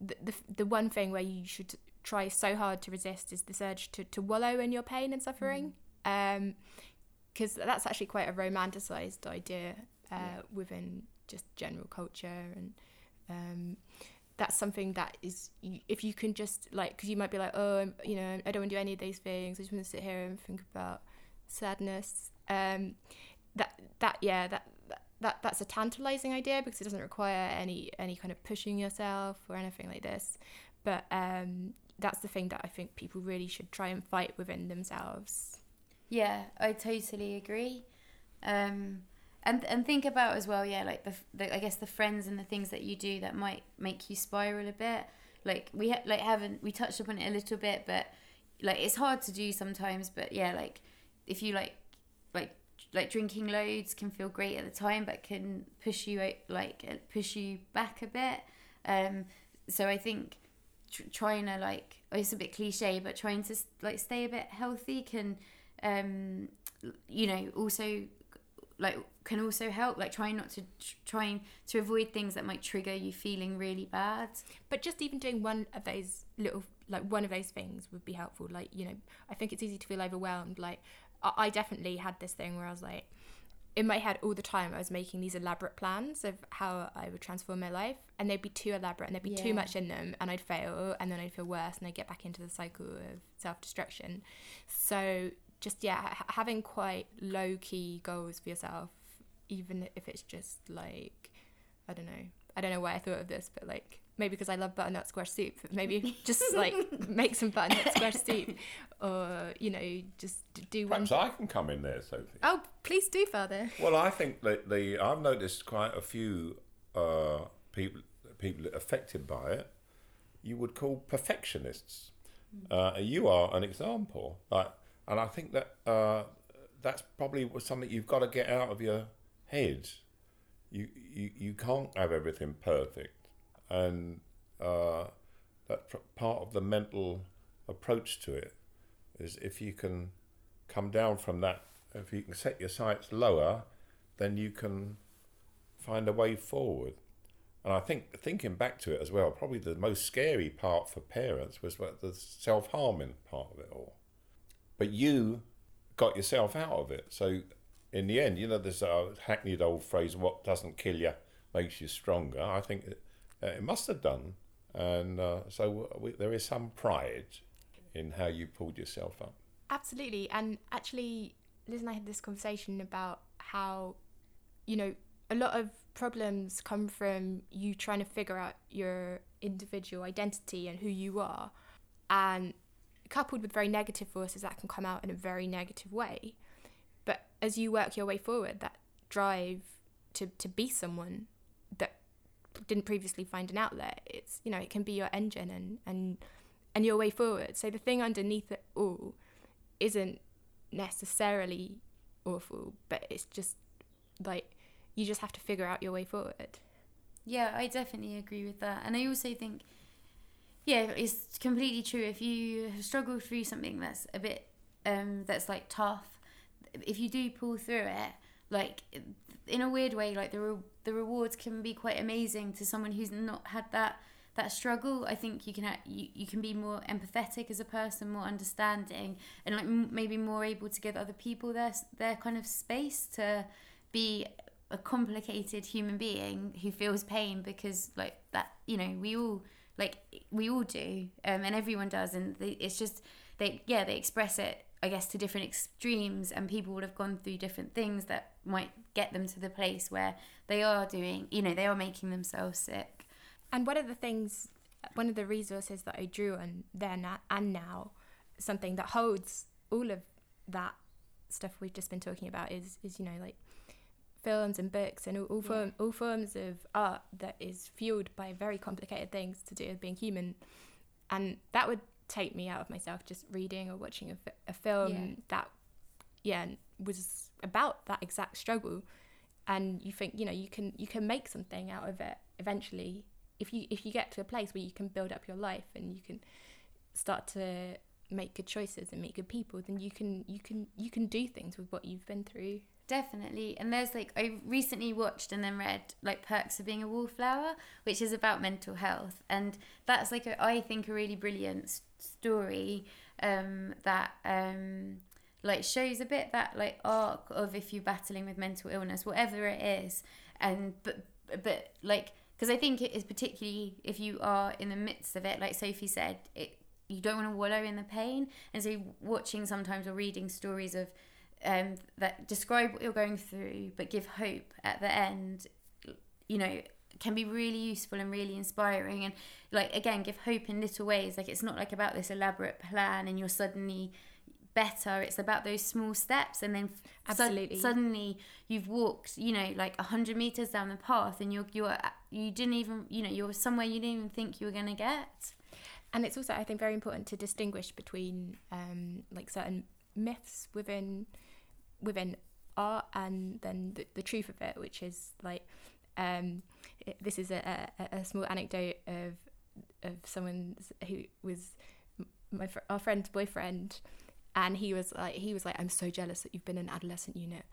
the, the, the one thing where you should try so hard to resist is this urge to, to wallow in your pain and suffering. Mm. um because that's actually quite a romanticized idea uh, yeah. within just general culture and um, that's something that is if you can just like because you might be like oh you know i don't want to do any of these things i just want to sit here and think about sadness um, that that yeah that, that that's a tantalizing idea because it doesn't require any any kind of pushing yourself or anything like this but um, that's the thing that i think people really should try and fight within themselves yeah, I totally agree. Um, and and think about as well, yeah, like the, the I guess the friends and the things that you do that might make you spiral a bit. Like we ha- like haven't we touched upon it a little bit, but like it's hard to do sometimes. But yeah, like if you like like like drinking loads can feel great at the time but can push you like uh, push you back a bit um so i think tr- trying to like oh, it's a bit cliche but trying to like stay a bit healthy can um you know also like can also help like trying not to tr- trying to avoid things that might trigger you feeling really bad But just even doing one of those little, like one of those things would be helpful. Like, you know, I think it's easy to feel overwhelmed. Like, I, I definitely had this thing where I was like, in my head all the time, I was making these elaborate plans of how I would transform my life, and they'd be too elaborate and there'd be Yeah. too much in them, and I'd fail, and then I'd feel worse, and I'd get back into the cycle of self destruction. So, just yeah, ha- having quite low key goals for yourself, even if it's just like, I don't know, I don't know why I thought of this, but like maybe because I love butternut squash soup, but maybe just like make some butternut squash soup, or you know, just d- do one. Perhaps I can come in there, Sophie. Oh, please do, Father. Well, I think that the I've noticed quite a few uh, people people affected by it. You would call perfectionists. Uh, you are an example, like, and I think that uh, that's probably something you've got to get out of your head. You you, you can't have everything perfect, and uh, that's part of the mental approach to it. Is if you can come down from that, if you can set your sights lower, then you can find a way forward. And I think thinking back to it as well, probably the most scary part for parents was the self harming part of it all. But you got yourself out of it. So in the end, you know, there's a hackneyed old phrase, "What doesn't kill you makes you stronger." I think it, uh, it must have done, and uh, so we, there is some pride in how you pulled yourself up. Absolutely. And actually, Liz and I had this conversation about how, you know, a lot of problems come from you trying to figure out your individual identity and who you are. And coupled with very negative forces, that can come out in a very negative way. But as you work your way forward, that drive to, to be someone that didn't previously find an outlet, it's, you know, it can be your engine and, and, and your way forward. So the thing underneath it all isn't necessarily awful, but it's just like you just have to figure out your way forward. Yeah, I definitely agree with that. And I also think, yeah, it's completely true. If you have struggled through something that's a bit, um, that's like tough, if you do pull through it, like in a weird way, like the re- the rewards can be quite amazing to someone who's not had that that struggle. I think you can ha- you, you can be more empathetic as a person, more understanding, and like m- maybe more able to give other people their their kind of space to be a complicated human being who feels pain because like that you know we all like we all do um, and everyone does and they, it's just they yeah they express it i guess to different extremes and people would have gone through different things that might get them to the place where they are doing you know they are making themselves sick. And one of the things, one of the resources that I drew on then and now, something that holds all of that stuff we've just been talking about is, is you know, like films and books and all, all, Yeah. form, all forms of art that is fueled by very complicated things to do with being human. And that would take me out of myself just reading or watching a, fi- a film Yeah. that, yeah, was about that exact struggle. And you think, you know, you can you can make something out of it eventually if you if you get to a place where you can build up your life and you can start to make good choices and meet good people then you can you can you can do things with what you've been through Definitely. And there's like, I recently watched and then read like Perks of Being a Wallflower, which is about mental health. And that's like, a, I think, a really brilliant story um, that um, like shows a bit that like arc of if you're battling with mental illness, whatever it is. And, but, but like, because I think it is particularly if you are in the midst of it, like Sophie said, it you don't want to wallow in the pain. And so watching sometimes or reading stories of um, that describe what you're going through but give hope at the end you know can be really useful and really inspiring. And like again give hope in little ways. Like it's not like about this elaborate plan and you're suddenly better. It's about those small steps. And then Absolutely. suddenly you've walked you know like 100 meters down the path and you're you're you didn't even you know you're somewhere you didn't even think you were going to get. And it's also i think very important to distinguish between um like certain myths within within art and then the, the truth of it, which is like um, it, this is a, a, a small anecdote of of someone who was my fr- our friend's boyfriend, and he was like he was like I'm so jealous that you've been in adolescent unit.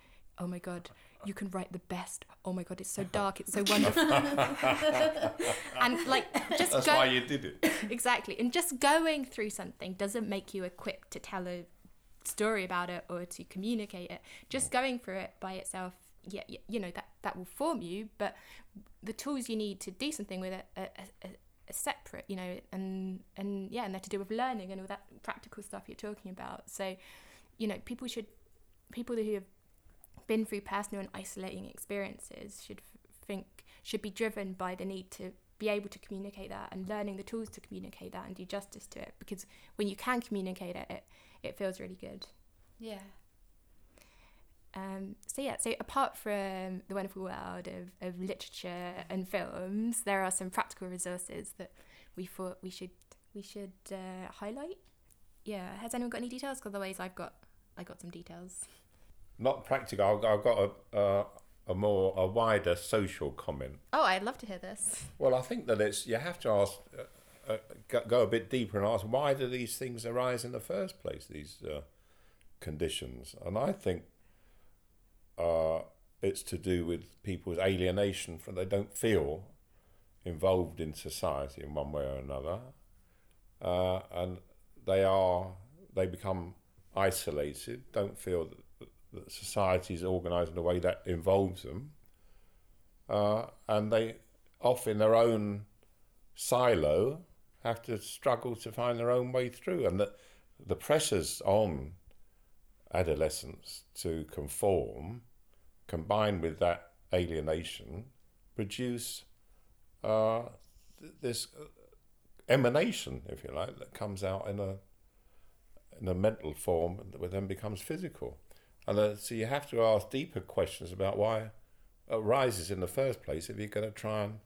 Oh my god, you can write the best. Oh my god, it's so dark, it's so wonderful. and like just That's go- why you did it. exactly and just going through something doesn't make you equipped to tell a story about it or to communicate it. Just mm. going through it by itself yeah, yeah you know that that will form you but the tools you need to do something with it are, are, are separate you know and and yeah and they're to do with learning and all that practical stuff you're talking about. So you know people should people who have been through personal and isolating experiences should think should be driven by the need to be able to communicate that and learning the tools to communicate that and do justice to it because when you can communicate it it, it feels really good Yeah. um, so yeah so apart from the wonderful world of, of literature and films there are some practical resources that we thought we should we should uh, highlight yeah has anyone got any details 'Cause otherwise i've got i got some details Not practical. I've, I've got a, a a more a wider social comment. oh i'd love to hear this Well, I think that it's you have to ask, uh, go, go a bit deeper and ask why do these things arise in the first place? These uh, conditions, and I think uh, it's to do with people's alienation from they don't feel involved in society in one way or another, uh, and they are they become isolated, don't feel that, that society is organised in a way that involves them, uh, and they off in their own silo have to struggle to find their own way through, and that the pressures on adolescents to conform, combined with that alienation, produce uh, th- this emanation, if you like, that comes out in a in a mental form that then becomes physical. And uh, so you have to ask deeper questions about why it arises in the first place if you're going to try and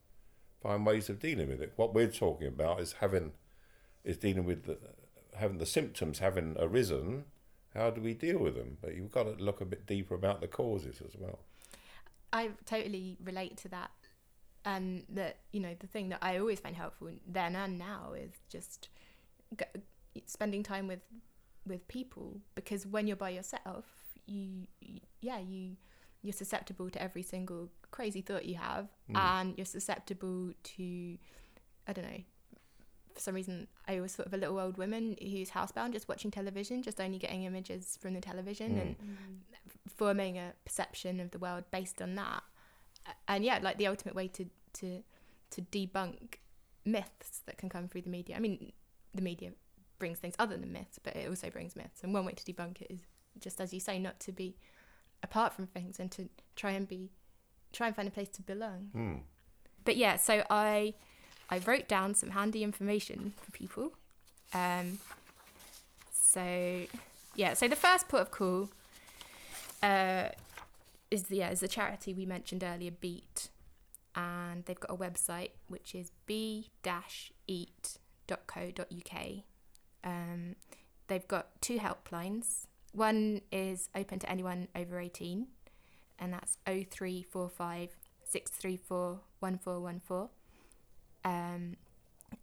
find ways of dealing with it. What we're talking about is having is dealing with the, having the symptoms having arisen. How do we deal with them? But you've got to look a bit deeper about the causes as well. I totally relate to that. And that, you know, the thing that I always find helpful then and now is just spending time with with people because when you're by yourself, you, you yeah, you you're susceptible to every single crazy thought you have mm. and you're susceptible to I don't know for some reason I always thought of a little old woman who's housebound just watching television just only getting images from the television mm. and forming a perception of the world based on that. And yeah like the ultimate way to to to debunk myths that can come through the media. I mean the media brings things other than myths but it also brings myths. And one way to debunk it is just as you say not to be apart from things and to try and be try and find a place to belong. Hmm. but yeah so i i wrote down some handy information for people. Um so yeah so the first port of call uh is the yeah is the charity we mentioned earlier beat. And they've got a website which is b-eat.co.uk um they've got two helplines one is open to anyone over 18 and that's 0345 634 1414 um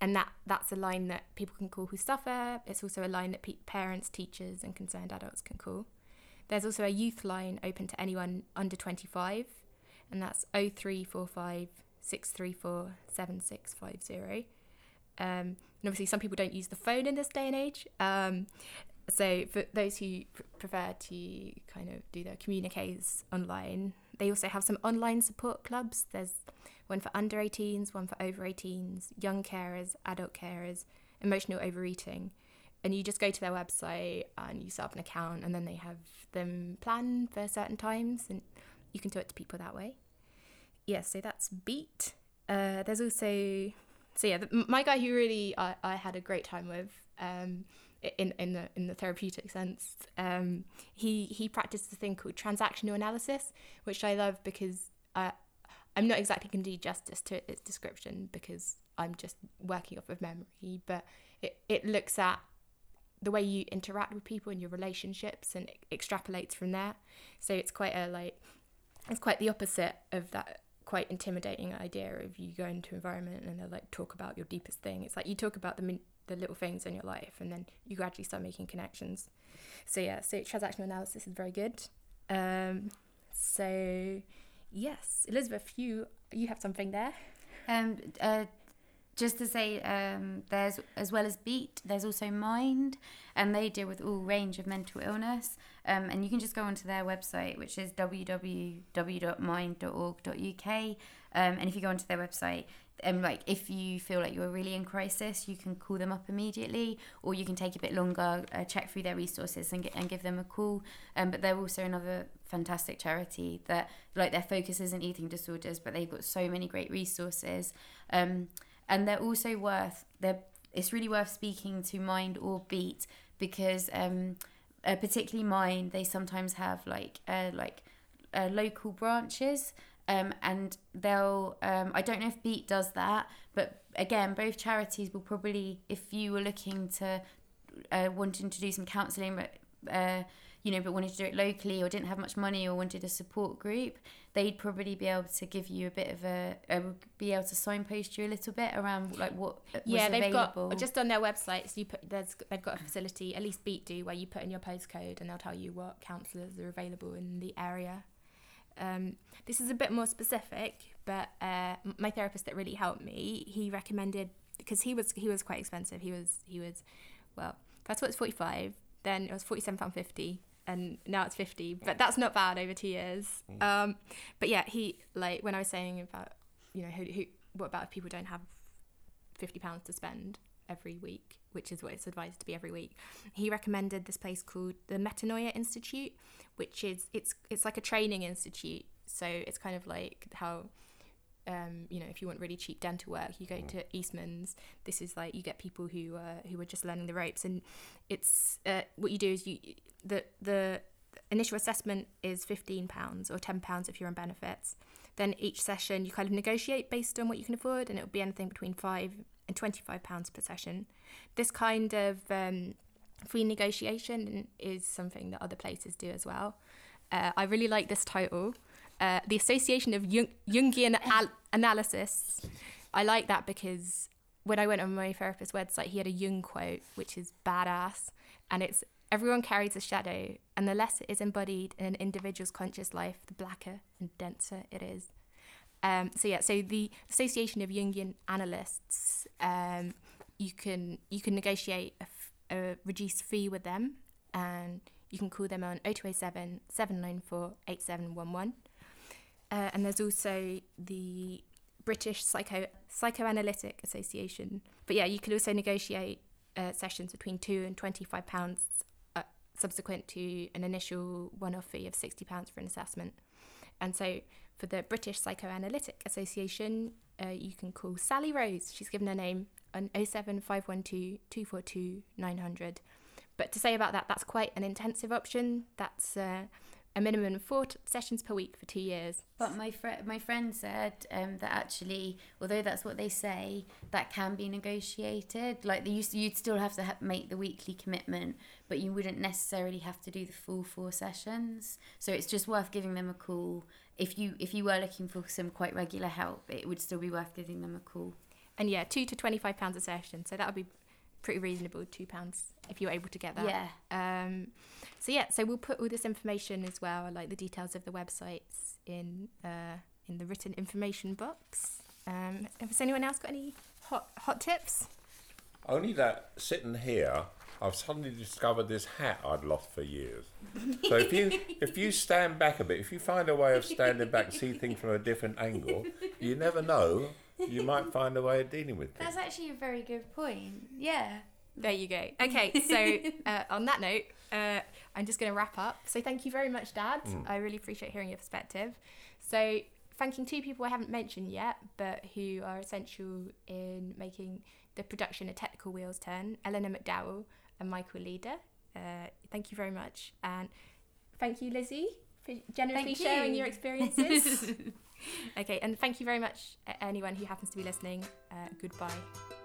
and that that's a line that people can call who suffer. It's also a line that pe- parents teachers and concerned adults can call. There's also a youth line open to anyone under 25 and that's 0345 634 7650 um, and obviously some people don't use the phone in this day and age. Um, so for those who pr- prefer to kind of do their communiques online they also have some online support clubs. There's one for under 18s one for over 18s young carers adult carers emotional overeating. And you just go to their website and you set up an account and then they have them planned for certain times and you can talk to people that way. Yeah so that's beat. Uh, there's also so yeah the, my guy who really I, I had a great time with um, in in the in the therapeutic sense um, he he practiced a thing called transactional analysis which I love because I I'm not exactly going to do justice to its description because I'm just working off of memory but it, it looks at the way you interact with people and your relationships and extrapolates from there. So it's quite a like it's quite the opposite of that quite intimidating idea of you go into environment and they'll like talk about your deepest thing. It's like you talk about the the little things in your life and then you gradually start making connections. So yeah, so transactional analysis is very good. Um, so yes, Elizabeth, you you have something there. Um, uh, just to say, um, there's as well as Beat, there's also Mind, and they deal with all range of mental illness. Um, and you can just go onto their website, which is www.mind.org.uk. Um, and if you go onto their website, um, like if you feel like you're really in crisis, you can call them up immediately, or you can take a bit longer, uh, check through their resources and get, and give them a call. Um, but they're also another fantastic charity that like their focus isn't eating disorders, but they've got so many great resources. Um, and they're also worth they're it's really worth speaking to Mind or Beat because um, uh, particularly Mind they sometimes have like uh, like uh, local branches um, and they'll um, I don't know if Beat does that but again both charities will probably if you were looking to uh, wanting to do some counselling but uh, you know but wanted to do it locally or didn't have much money or wanted a support group they'd probably be able to give you a bit of a uh, be able to signpost you a little bit around like what was yeah they've available. got just on their websites you put there's they've got a facility at least beat do where you put in your postcode and they'll tell you what counsellors are available in the area um, this is a bit more specific but uh, my therapist that really helped me he recommended because he was he was quite expensive. He was he was well first of all it's 45 then it was 47 pound 50 and now it's 50 but that's not bad over two years. Um, but yeah he like when i was saying about you know who, who what about if people don't have 50 pounds to spend every week which is what it's advised to be every week he recommended this place called the metanoia institute which is it's it's like a training institute so it's kind of like how um, you know, if you want really cheap dental work, you go to Eastman's. This is like you get people who uh, who are just learning the ropes, and it's uh, what you do is you the the initial assessment is fifteen pounds or ten pounds if you're on benefits. Then each session you kind of negotiate based on what you can afford, and it'll be anything between five and twenty five pounds per session. This kind of um, free negotiation is something that other places do as well. Uh, I really like this title uh, the Association of Jung- Jungian Al- Analysis. I like that because when I went on my therapist's website, he had a Jung quote, which is badass. And it's everyone carries a shadow, and the less it is embodied in an individual's conscious life, the blacker and denser it is. Um, so yeah, so the Association of Jungian Analysts, um, you can you can negotiate a, f- a reduced fee with them, and you can call them on 0207 794 8711. Uh, and there's also the British Psycho Psychoanalytic Association. But yeah, you can also negotiate uh, sessions between two and twenty five pounds, uh, subsequent to an initial one off fee of sixty pounds for an assessment. And so for the British Psychoanalytic Association, uh, you can call Sally Rose. She's given her name on 07512 242 900. But to say about that, that's quite an intensive option. That's uh, a minimum of four t- sessions per week for two years. But my friend, my friend said um, that actually, although that's what they say, that can be negotiated. Like to, you'd still have to ha- make the weekly commitment, but you wouldn't necessarily have to do the full four sessions. So it's just worth giving them a call if you if you were looking for some quite regular help. It would still be worth giving them a call. And yeah, two to twenty five pounds a session. So that would be pretty reasonable. Two pounds if you're able to get that. Yeah. Um, so yeah, so we'll put all this information as well, like the details of the websites, in uh, in the written information box. Um, has anyone else got any hot hot tips? Only that sitting here, I've suddenly discovered this hat I'd lost for years. So if you if you stand back a bit, if you find a way of standing back, see things from a different angle, you never know. You might find a way of dealing with things. That's actually a very good point. Yeah. There you go. Okay, so uh, on that note, uh, I'm just going to wrap up. So thank you very much, Dad. I really appreciate hearing your perspective. So thanking two people I haven't mentioned yet, but who are essential in making the production a Technical Wheels turn, Eleanor McDowell and Michael Leader. Uh, thank you very much. And thank you, Lizzie, for generously Thank sharing you. your experiences. okay, and thank you very much, anyone who happens to be listening. Uh, goodbye.